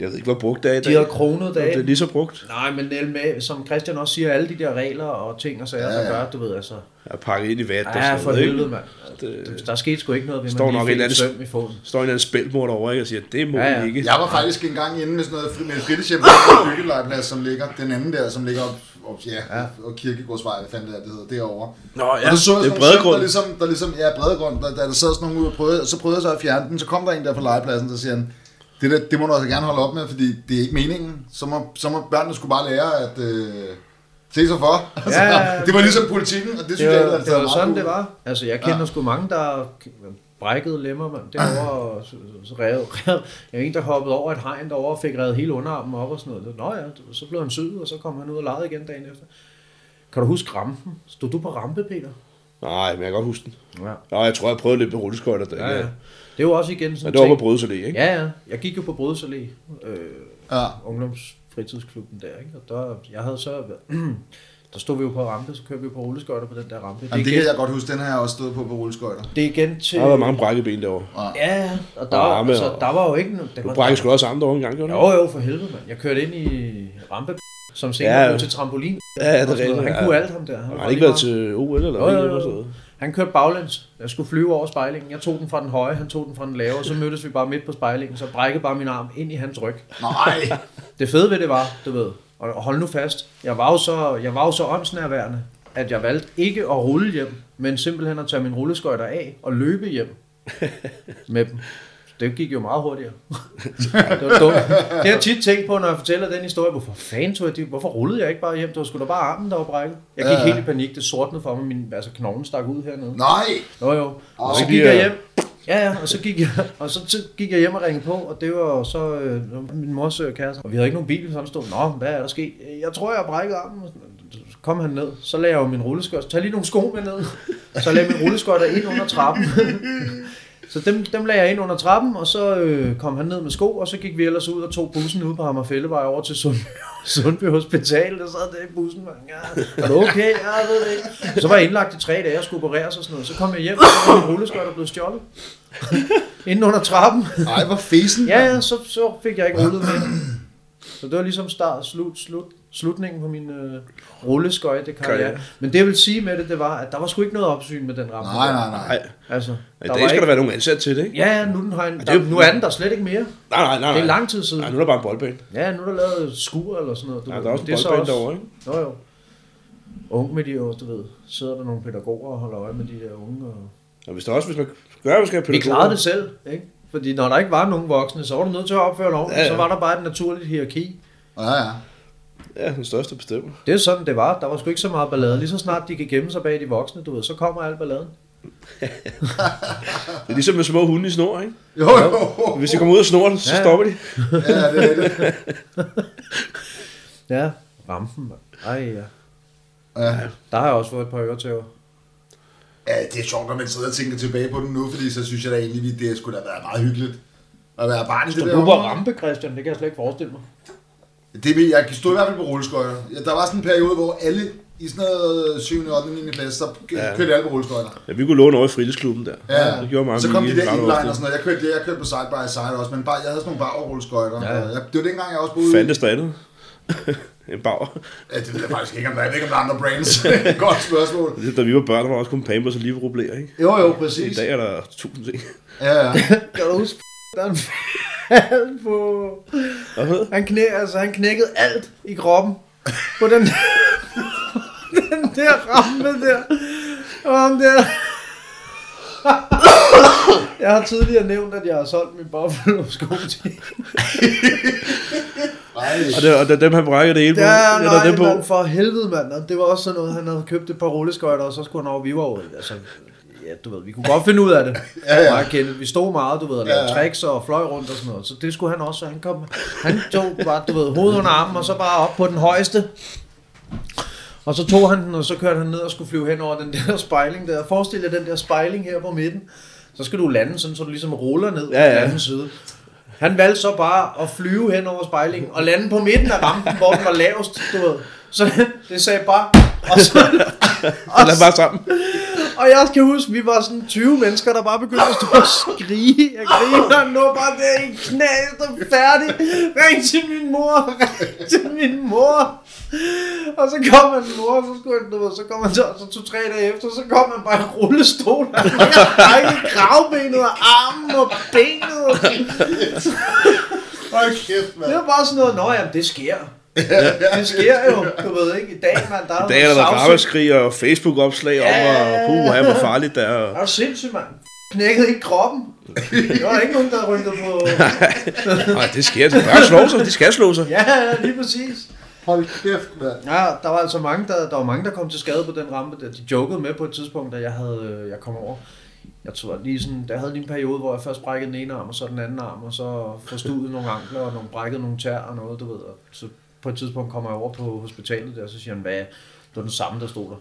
Speaker 4: Jeg ved ikke, hvor brugt det er i
Speaker 3: De
Speaker 4: dag.
Speaker 3: havde kronet
Speaker 4: Det er lige så brugt.
Speaker 3: Nej, men med, som Christian også siger, alle de der regler og ting og sager,
Speaker 2: Ja,
Speaker 3: der
Speaker 2: ja.
Speaker 3: gør, du ved, altså...
Speaker 4: Jeg er pakket ind i vat
Speaker 3: Ja, for helvede, mand.
Speaker 4: Det-
Speaker 3: Der skete sgu ikke noget ved,
Speaker 4: Står
Speaker 3: man
Speaker 4: nok
Speaker 3: lige
Speaker 4: en
Speaker 3: fik en søm i foden.
Speaker 4: står en eller anden spælmor derovre, ikke? Og siger, det må
Speaker 3: Ja, ja.
Speaker 4: ikke.
Speaker 2: Jeg var faktisk engang inde med sådan noget med et fritidshjem på en byggelegeplads, som ligger, den anden der, som ligger op, op ja,
Speaker 3: Ja.
Speaker 2: ja. og Kirkegårdsvej, hvad fanden det er, det hedder, derovre.
Speaker 4: Nå
Speaker 2: Ja,
Speaker 4: ja,
Speaker 2: og så så jeg
Speaker 4: det
Speaker 2: sådan
Speaker 4: er
Speaker 2: søm, der
Speaker 4: bredegrund.
Speaker 2: ligesom, der ligesom, ja, bredegrund, der, der, der sad sådan nogle ud og prøvede, så prøvede jeg så at fjerne den, så kom der en der på legepladsen, så siger han, det, der, det må du altså gerne holde op med, fordi det er ikke meningen. Så må, så må børnene skulle bare lære at øh, se sig for. <laughs> Altså,
Speaker 3: Ja, ja, ja.
Speaker 2: det var ligesom politikken, og det synes
Speaker 3: Det
Speaker 2: jeg,
Speaker 3: var,
Speaker 2: ellers,
Speaker 3: det var sådan,
Speaker 2: cool.
Speaker 3: det var. Altså, jeg kender sgu mange, der brækkede lemmer. Derovre, og så, så rev, rev. Jeg er en, der hoppede over et hegn derovre og fik revet hele underarmen op og sådan noget. Nå ja, så blev han syet, og så kom han ud og legede igen dagen efter. Kan du huske rampen? Stod du på rampe, Peter?
Speaker 4: Nej, men jeg kan godt huske den.
Speaker 3: Ja.
Speaker 4: Nå, jeg tror, jeg prøvede lidt med rulleskøjter.
Speaker 3: Ja, ja. Det jo også igen
Speaker 4: Men
Speaker 3: sådan
Speaker 4: det var
Speaker 3: ting.
Speaker 4: på Brødes Allé, ikke?
Speaker 3: Ja, ja. Jeg gik jo på Brødes Allé, øh,
Speaker 2: Ja.
Speaker 3: ungdomsfritidsklubben der, ikke? Og der, jeg havde så... <clears throat> Der stod vi jo på rampe, så kørte vi på rulleskøjter på den der rampe. Det
Speaker 2: Jamen, det
Speaker 3: igen,
Speaker 2: kan jeg godt huske, den har jeg også stået på på rulleskøjter.
Speaker 3: det er igen til...
Speaker 4: Der har været mange brække ben derovre.
Speaker 3: Ja, og der,
Speaker 4: Og
Speaker 3: var,
Speaker 4: arme
Speaker 3: altså, der var jo ikke... Der
Speaker 4: Du
Speaker 3: var,
Speaker 4: brækker sgu også arme derovre en gang, gjorde du?
Speaker 3: Jo, jo, for helvede, mand. Jeg kørte ind i rampe, som senere
Speaker 4: Ja,
Speaker 3: blev til trampolin.
Speaker 4: Ja, ja, det er
Speaker 3: noget.
Speaker 4: rigtigt,
Speaker 3: Han
Speaker 4: ja.
Speaker 3: kunne alt ham der. Han,
Speaker 4: Har
Speaker 3: var
Speaker 4: ikke
Speaker 3: lige
Speaker 4: været til OL eller
Speaker 3: Jo, jo, jo.
Speaker 4: noget?
Speaker 3: Han kørte baglæns. Jeg skulle flyve over spejlingen. Jeg tog den fra den høje, han tog den fra den lave, og så mødtes vi bare midt på spejlingen, så brækkede bare min arm ind i hans ryg.
Speaker 2: Nej!
Speaker 3: Det fede ved det var, du ved, og hold nu fast, jeg var jo så, jeg var jo så åndsnærværende, at jeg valgte ikke at rulle hjem, men simpelthen at tage min rulleskøjter af og løbe hjem <laughs> med dem. Det gik jo meget hurtigere. <laughs> det var dumt. Det har jeg tit tænkt på, når jeg fortæller den historie. Hvorfor fanden tog jeg det? Hvorfor rullede jeg ikke bare hjem? Det var sgu da bare armen, der var brækket. Jeg gik
Speaker 2: Ja,
Speaker 3: helt i panik. Det sortnede for mig. Min, altså, knoglen stak ud hernede.
Speaker 2: Nej!
Speaker 3: Nå jo. Og så gik jeg hjem. Ja, ja, og så gik jeg, og så gik jeg hjem og ringede på, og det var så øh, min mors øh, kæreste. Og vi havde ikke nogen bil, så han stod, nå, hvad er der sket? Jeg tror, jeg har brækket armen. Så kom han ned, så lagde jeg jo min rulleskørt, Tag lige nogle sko med ned. Så lagde jeg min rulleskørt ind under trappen. Så dem, dem lagde jeg ind under trappen, og så øh, kom han ned med sko, og så gik vi ellers ud og tog bussen ud på Hammerfællevej over til Sundby, <laughs> Sundby Hospital. Der sad der i bussen, man. Ja, er okay? Ja, jeg ved det ikke. Så var jeg indlagt i tre dage og skulle opereres og sådan noget. Så kom jeg hjem, og så var min rulleskøjter blevet stjålet. Inden under trappen.
Speaker 2: Nej, hvor fesen.
Speaker 3: Ja, ja, så, så fik jeg ikke rullet mere. Så det var ligesom start, slut, slut, slutningen på min øh, rulleskøjte karriere.
Speaker 4: Karriere.
Speaker 3: Men det jeg vil sige med det, det var, at der var sgu ikke noget opsyn med den ramme.
Speaker 2: Nej, nej, nej.
Speaker 3: Altså,
Speaker 4: i
Speaker 3: der
Speaker 4: dag
Speaker 3: var
Speaker 4: skal
Speaker 3: ikke,
Speaker 4: der være nogen ansat til det, ikke?
Speaker 3: Ja, ja, nu, den har en,
Speaker 4: er
Speaker 3: der, nu er den der slet ikke mere.
Speaker 4: Nej, nej, nej.
Speaker 3: Det er lang tid siden.
Speaker 4: Nej, nu er der bare en boldbane.
Speaker 3: Ja, nu er der lavet skur eller sådan noget. Du
Speaker 4: Ja,
Speaker 3: ved.
Speaker 4: der er også
Speaker 3: det
Speaker 4: en
Speaker 3: så
Speaker 4: boldbane derovre, ikke?
Speaker 3: Jo, jo. ung med de jo, du ved, sidder der nogle pædagoger og holder øje med de der unge. Og...
Speaker 4: Og hvis der også, hvis man gør, hvad man skal have
Speaker 3: Vi
Speaker 4: pædagoger-
Speaker 3: klarede det selv, ikke? Fordi når der ikke var nogen voksne, så var du nødt til at opføre loven,
Speaker 4: Ja,
Speaker 3: ja,
Speaker 4: ja.
Speaker 3: ja. så var der bare et naturligt hierarki.
Speaker 2: Ja, ja.
Speaker 4: Ja, den største bestemmer.
Speaker 3: Det er sådan, det var. Der var sgu ikke så meget ballade. Lige så snart de kan gemme sig bag de voksne, du ved, så kommer al balladen.
Speaker 4: Det er ligesom med små hunde i snor, ikke?
Speaker 2: Jo, jo.
Speaker 4: Hvis de kommer ud af snoren, så
Speaker 3: Ja.
Speaker 4: stopper de.
Speaker 2: Ja, det er det. <laughs>
Speaker 3: Ja, rampen. Ej, ja.
Speaker 2: Ja.
Speaker 3: Der har jeg også fået et par øretæver.
Speaker 2: ja, det er sjovt, når man sidder og tænker tilbage på den nu, fordi så synes jeg da egentlig, at det skulle da være meget hyggeligt. At være barn i det
Speaker 3: Du
Speaker 2: der område.
Speaker 3: rampe, Christian. Det kan jeg slet ikke forestille mig.
Speaker 2: Det vil jeg stod i hvert fald på rulleskøjter. Ja, der var sådan en periode, hvor alle i sådan noget 7. 8. 9. klasse, så
Speaker 4: Ja.
Speaker 2: ja. kørte alle på rulleskøjter.
Speaker 4: Ja, vi kunne låne over i fritidsklubben der.
Speaker 2: Ja,
Speaker 4: det gjorde mange
Speaker 2: så kom de der inline og sådan noget. Jeg kørte, jeg kørte på side by side også, men bare, jeg havde sådan nogle bagrulleskøjter.
Speaker 3: Ja.
Speaker 2: Ja. Jeg, det var dengang, jeg også boede
Speaker 4: Fandtes der andet? <laughs> en bauer.
Speaker 2: Ja, det ved jeg faktisk ikke, om der er. Jeg ved ikke, om der er andre brands. <laughs> Godt spørgsmål.
Speaker 4: Det, Da vi var børn, der var også kun Pampers og Liverobler, ikke?
Speaker 2: Jo, jo,
Speaker 4: I
Speaker 2: præcis.
Speaker 4: dag er der tusind ting.
Speaker 2: Ja, ja. <laughs>
Speaker 3: Kan du huske, der er en fald på... Han, knæ, altså, han knækkede alt i kroppen på den der, den der rampe der. Og ham der... Jeg har tidligere nævnt, at jeg har solgt min Buffalo-sko til.
Speaker 4: Og det, og det er dem, han brækker det hele på.
Speaker 3: Ja, nej,
Speaker 4: dem på.
Speaker 3: for helvede, mand. Og det var også sådan noget, han havde købt et par rulleskøjter, og så skulle han over, vi var jo, altså, ja, du ved, vi kunne godt finde ud af det. <laughs>
Speaker 2: Ja, ja.
Speaker 3: Og Kenneth, vi stod meget, du ved, og lavede
Speaker 2: Ja, ja.
Speaker 3: tricks og fløj rundt og sådan noget. Så det skulle han også, så han kom, han tog bare, du ved, hovedet under armen, og så bare op på den højeste. Og så tog han den, og så kørte han ned og skulle flyve hen over den der spejling der. Forestil dig den der spejling her på midten. Så skal du lande sådan, så du ligesom ruller ned
Speaker 4: Ja, ja.
Speaker 3: på den anden side. Han valgte så bare at flyve hen over spejlingen og lande på midten af rampen, hvor den var lavest, du ved. Så <laughs> det sagde bare... Og, så, <laughs> og,
Speaker 4: Lad bare sammen.
Speaker 3: Og jeg kan huske, vi var sådan 20 mennesker, der bare begyndte at stå og skrige. Jeg griner, lå bare der i knæet og færdig. Ring til min mor, ring til min mor. Og så kom han mor, og så, skulle du ved, så kom han så, så to-tre dage efter, så kom han bare i rullestol. Han i kravbenet og armen og benet. Og
Speaker 2: Hold kæft,
Speaker 3: det
Speaker 2: mand.
Speaker 3: var bare sådan noget, nå jamen, det sker. Det sker jo, du ved ikke, i dag, man, der er
Speaker 4: I dag er der ramaskrig og Facebook-opslag om,
Speaker 3: Ja.
Speaker 4: og puh, hvor farligt det er. og-
Speaker 3: Er du sindssygt, mand? Knækkede ikke kroppen. Der var ikke nogen, der rynkede på... <laughs>
Speaker 4: Nej, det sker. De bør slå sig. De skal slå sig.
Speaker 3: Ja, ja, lige præcis.
Speaker 2: Hold kæft, mand.
Speaker 3: Ja, der var altså mange, der, der var mange, der kom til skade på den rampe. Der. De jokede med på et tidspunkt, da jeg havde, jeg kom over. Jeg tror lige sådan, der havde lige en periode, hvor jeg først brækkede den ene arm, og så den anden arm, og så forstod nogle ankler, og nogle brækkede nogle tær og noget, du ved. Og så på et tidspunkt kommer jeg over på hospitalet der, og så siger han, hvad, det var den samme, der stod der.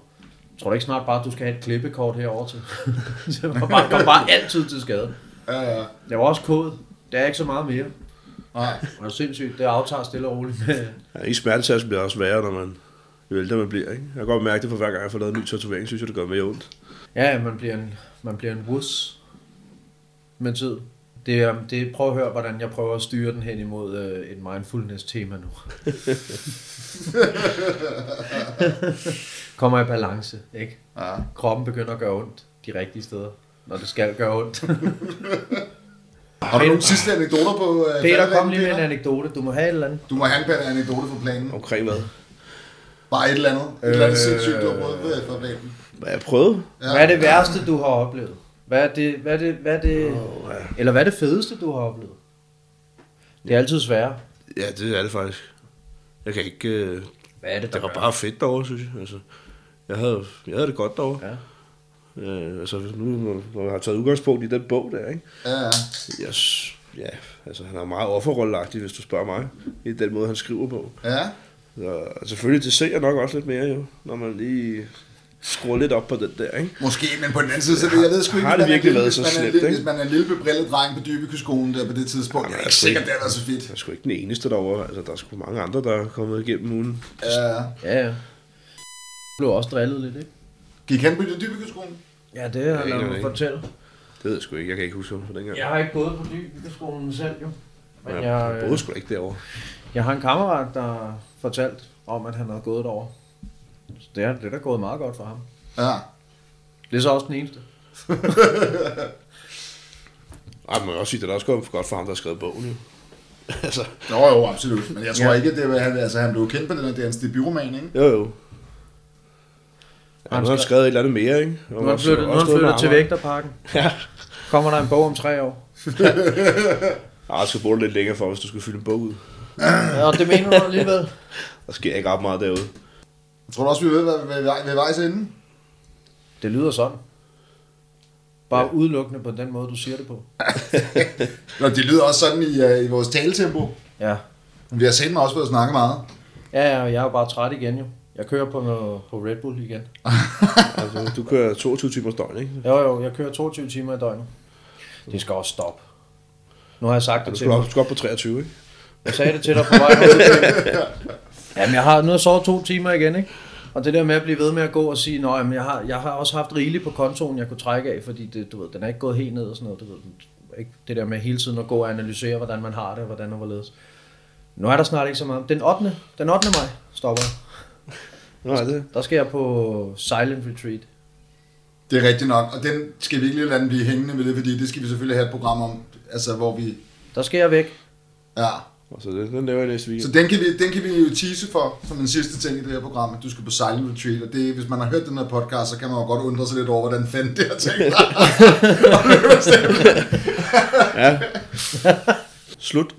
Speaker 3: Tror du ikke snart bare, at du skal have et klippekort herover til? <laughs> så jeg bare, kom bare altid til skade.
Speaker 2: Ja, ja.
Speaker 3: Jeg var også kode. Det er ikke så meget mere.
Speaker 2: Nej.
Speaker 3: Det er sindssygt. Det aftager stille og roligt.
Speaker 4: Ja, I smertetest bliver også værre, når man jo ældre man bliver. Ikke? Jeg kan godt mærke det for hver gang, jeg får lavet en ny tatovering, synes jeg, det gør mere ondt.
Speaker 3: Ja, man bliver en, man bliver en wuss med tid. Det det, prøv at høre, hvordan jeg prøver at styre den hen imod øh, et mindfulness-tema nu. <laughs> Kommer i balance, ikke?
Speaker 2: Ja.
Speaker 3: Kroppen begynder at gøre ondt de rigtige steder, når det skal gøre ondt. <laughs>
Speaker 2: Har du nogle sidste anekdoter på uh,
Speaker 3: Peter, kom lige med en anekdote. Du må have et eller andet.
Speaker 2: Du må have en anekdote på planen.
Speaker 4: Omkring hvad?
Speaker 2: Bare et eller andet. Et eller andet
Speaker 3: Øh.
Speaker 2: sindssygt, du har prøvet på på planen.
Speaker 4: Hvad jeg prøvede?
Speaker 2: Ja.
Speaker 3: Hvad er det værste, du har oplevet? Hvad er det, hvad er det, hvad er det,
Speaker 4: Oh, ja.
Speaker 3: eller hvad er det fedeste, du har oplevet? Det er altid svært.
Speaker 4: ja, det er det faktisk. Jeg kan ikke... Øh,
Speaker 3: Hvad er det, der
Speaker 4: det var
Speaker 3: gør?
Speaker 4: bare fedt derovre, synes jeg. Altså, jeg havde, jeg havde det godt derovre.
Speaker 3: Ja.
Speaker 4: Øh, altså, nu når- når jeg har taget udgangspunkt i den bog der, ikke?
Speaker 2: Ja, ja.
Speaker 4: Jeg, ja, altså, han er meget offerrollagtig, hvis du spørger mig. I den måde, han skriver på.
Speaker 2: Ja.
Speaker 4: Så, selvfølgelig, det ser jeg nok også lidt mere jo, når man lige skruer lidt op på den der, ikke?
Speaker 2: Måske, men på den anden side, så det, jeg ved sgu ikke,
Speaker 4: Har det
Speaker 2: er
Speaker 4: virkelig
Speaker 2: lille-
Speaker 4: været så slemt, ikke?
Speaker 2: Hvis man er en lille bebrillet dreng på Dybekyskolen der på det tidspunkt, jeg er ikke sikkert, det har været så fedt.
Speaker 4: Jeg er sgu ikke den eneste derovre. Altså, der er sgu mange andre, der er kommet igennem ugen.
Speaker 2: Ja, ja.
Speaker 3: Ja, blev også drillet lidt, ikke?
Speaker 2: Gik han på Dybekyskolen?
Speaker 3: Ja, det har
Speaker 4: ja, ikke.
Speaker 3: fortælle.
Speaker 4: Det ved jeg sgu ikke. Jeg kan ikke huske på dengang.
Speaker 3: Jeg har ikke gået på Dybvikaskolen selv, jo. Men
Speaker 4: jeg,
Speaker 3: jeg,
Speaker 4: jeg
Speaker 3: øh,
Speaker 4: boede sgu da ikke derovre.
Speaker 3: jeg har en kammerat, der fortalt om, at han havde gået derover. Så det er, det er da gået meget godt for ham.
Speaker 2: Ja.
Speaker 3: Det er så også den eneste. <laughs>
Speaker 4: Ej, man kan også sige, det er også gået godt for ham, der har skrevet bogen, jo. <laughs> altså,
Speaker 2: Jo, jo, absolut. Men jeg tror
Speaker 3: Ja.
Speaker 2: ikke, at det var, han, altså, han blev kendt på den, det er hans debutroman, ikke?
Speaker 4: jo jo. Ja, nu har han skrevet et eller andet mere, ikke?
Speaker 3: Nu er han flyttet, nu er han flyttet til Vægterparken. <laughs>
Speaker 4: Ja.
Speaker 3: Kommer der en bog om tre år?
Speaker 4: Ah, jeg skal bruge det lidt længere for, hvis du skal fylde en bog ud.
Speaker 3: Ja, og det mener du alligevel.
Speaker 4: Der sker ikke ret meget derude.
Speaker 2: Jeg tror du også, vi ved, hvad vi er ved vejs ende?
Speaker 3: Det lyder sådan. Bare ja. udelukkende på den måde, du siger det på. <laughs>
Speaker 2: Nå, det lyder også sådan i, uh, i vores taletempo.
Speaker 3: Ja.
Speaker 2: Men vi har set mig også ved at snakke meget.
Speaker 3: Ja, ja, og jeg er jo bare træt igen jo. Jeg kører på, noget, på Red Bull igen. <laughs>
Speaker 4: Altså, du kører 22 timers døgn, ikke?
Speaker 3: Jo, jo, jeg kører 22 timer i døgnet. Det skal også stoppe. Nu har jeg sagt
Speaker 4: Ja,
Speaker 3: det
Speaker 4: du
Speaker 3: til dig.
Speaker 4: du skal op på 23, ikke?
Speaker 3: Jeg sagde det til dig på vej. <laughs> Jamen, jeg har nu har sovet to timer igen, ikke? Og det der med at blive ved med at gå og sige, nej, men jeg har, jeg har også haft rigeligt på kontoen, jeg kunne trække af, fordi det, du ved, den er ikke gået helt ned og sådan noget. Du ved, ikke? Det der med hele tiden at gå og analysere, hvordan man har det, og hvordan og hvorledes. Nu er der snart ikke så meget. Den 8. Den 8. maj stopper jeg.
Speaker 4: Nej, det
Speaker 3: Der skal jeg på Silent Retreat.
Speaker 2: Det er rigtigt nok, og den skal vi ikke lige lade blive hængende med det, fordi det skal vi selvfølgelig have et program om, altså hvor vi,
Speaker 3: Der skal jeg væk.
Speaker 2: ja.
Speaker 4: Og så det, den laver jeg næste
Speaker 2: Så
Speaker 4: weekend.
Speaker 2: den kan, vi, den kan vi jo tease for, som en sidste ting i det her program, at du skal på silent retreat, og det, hvis man har hørt den her podcast, så kan man jo godt undre sig lidt over, hvordan fanden det <laughs> har tænkt dig.
Speaker 4: Ja. Slut.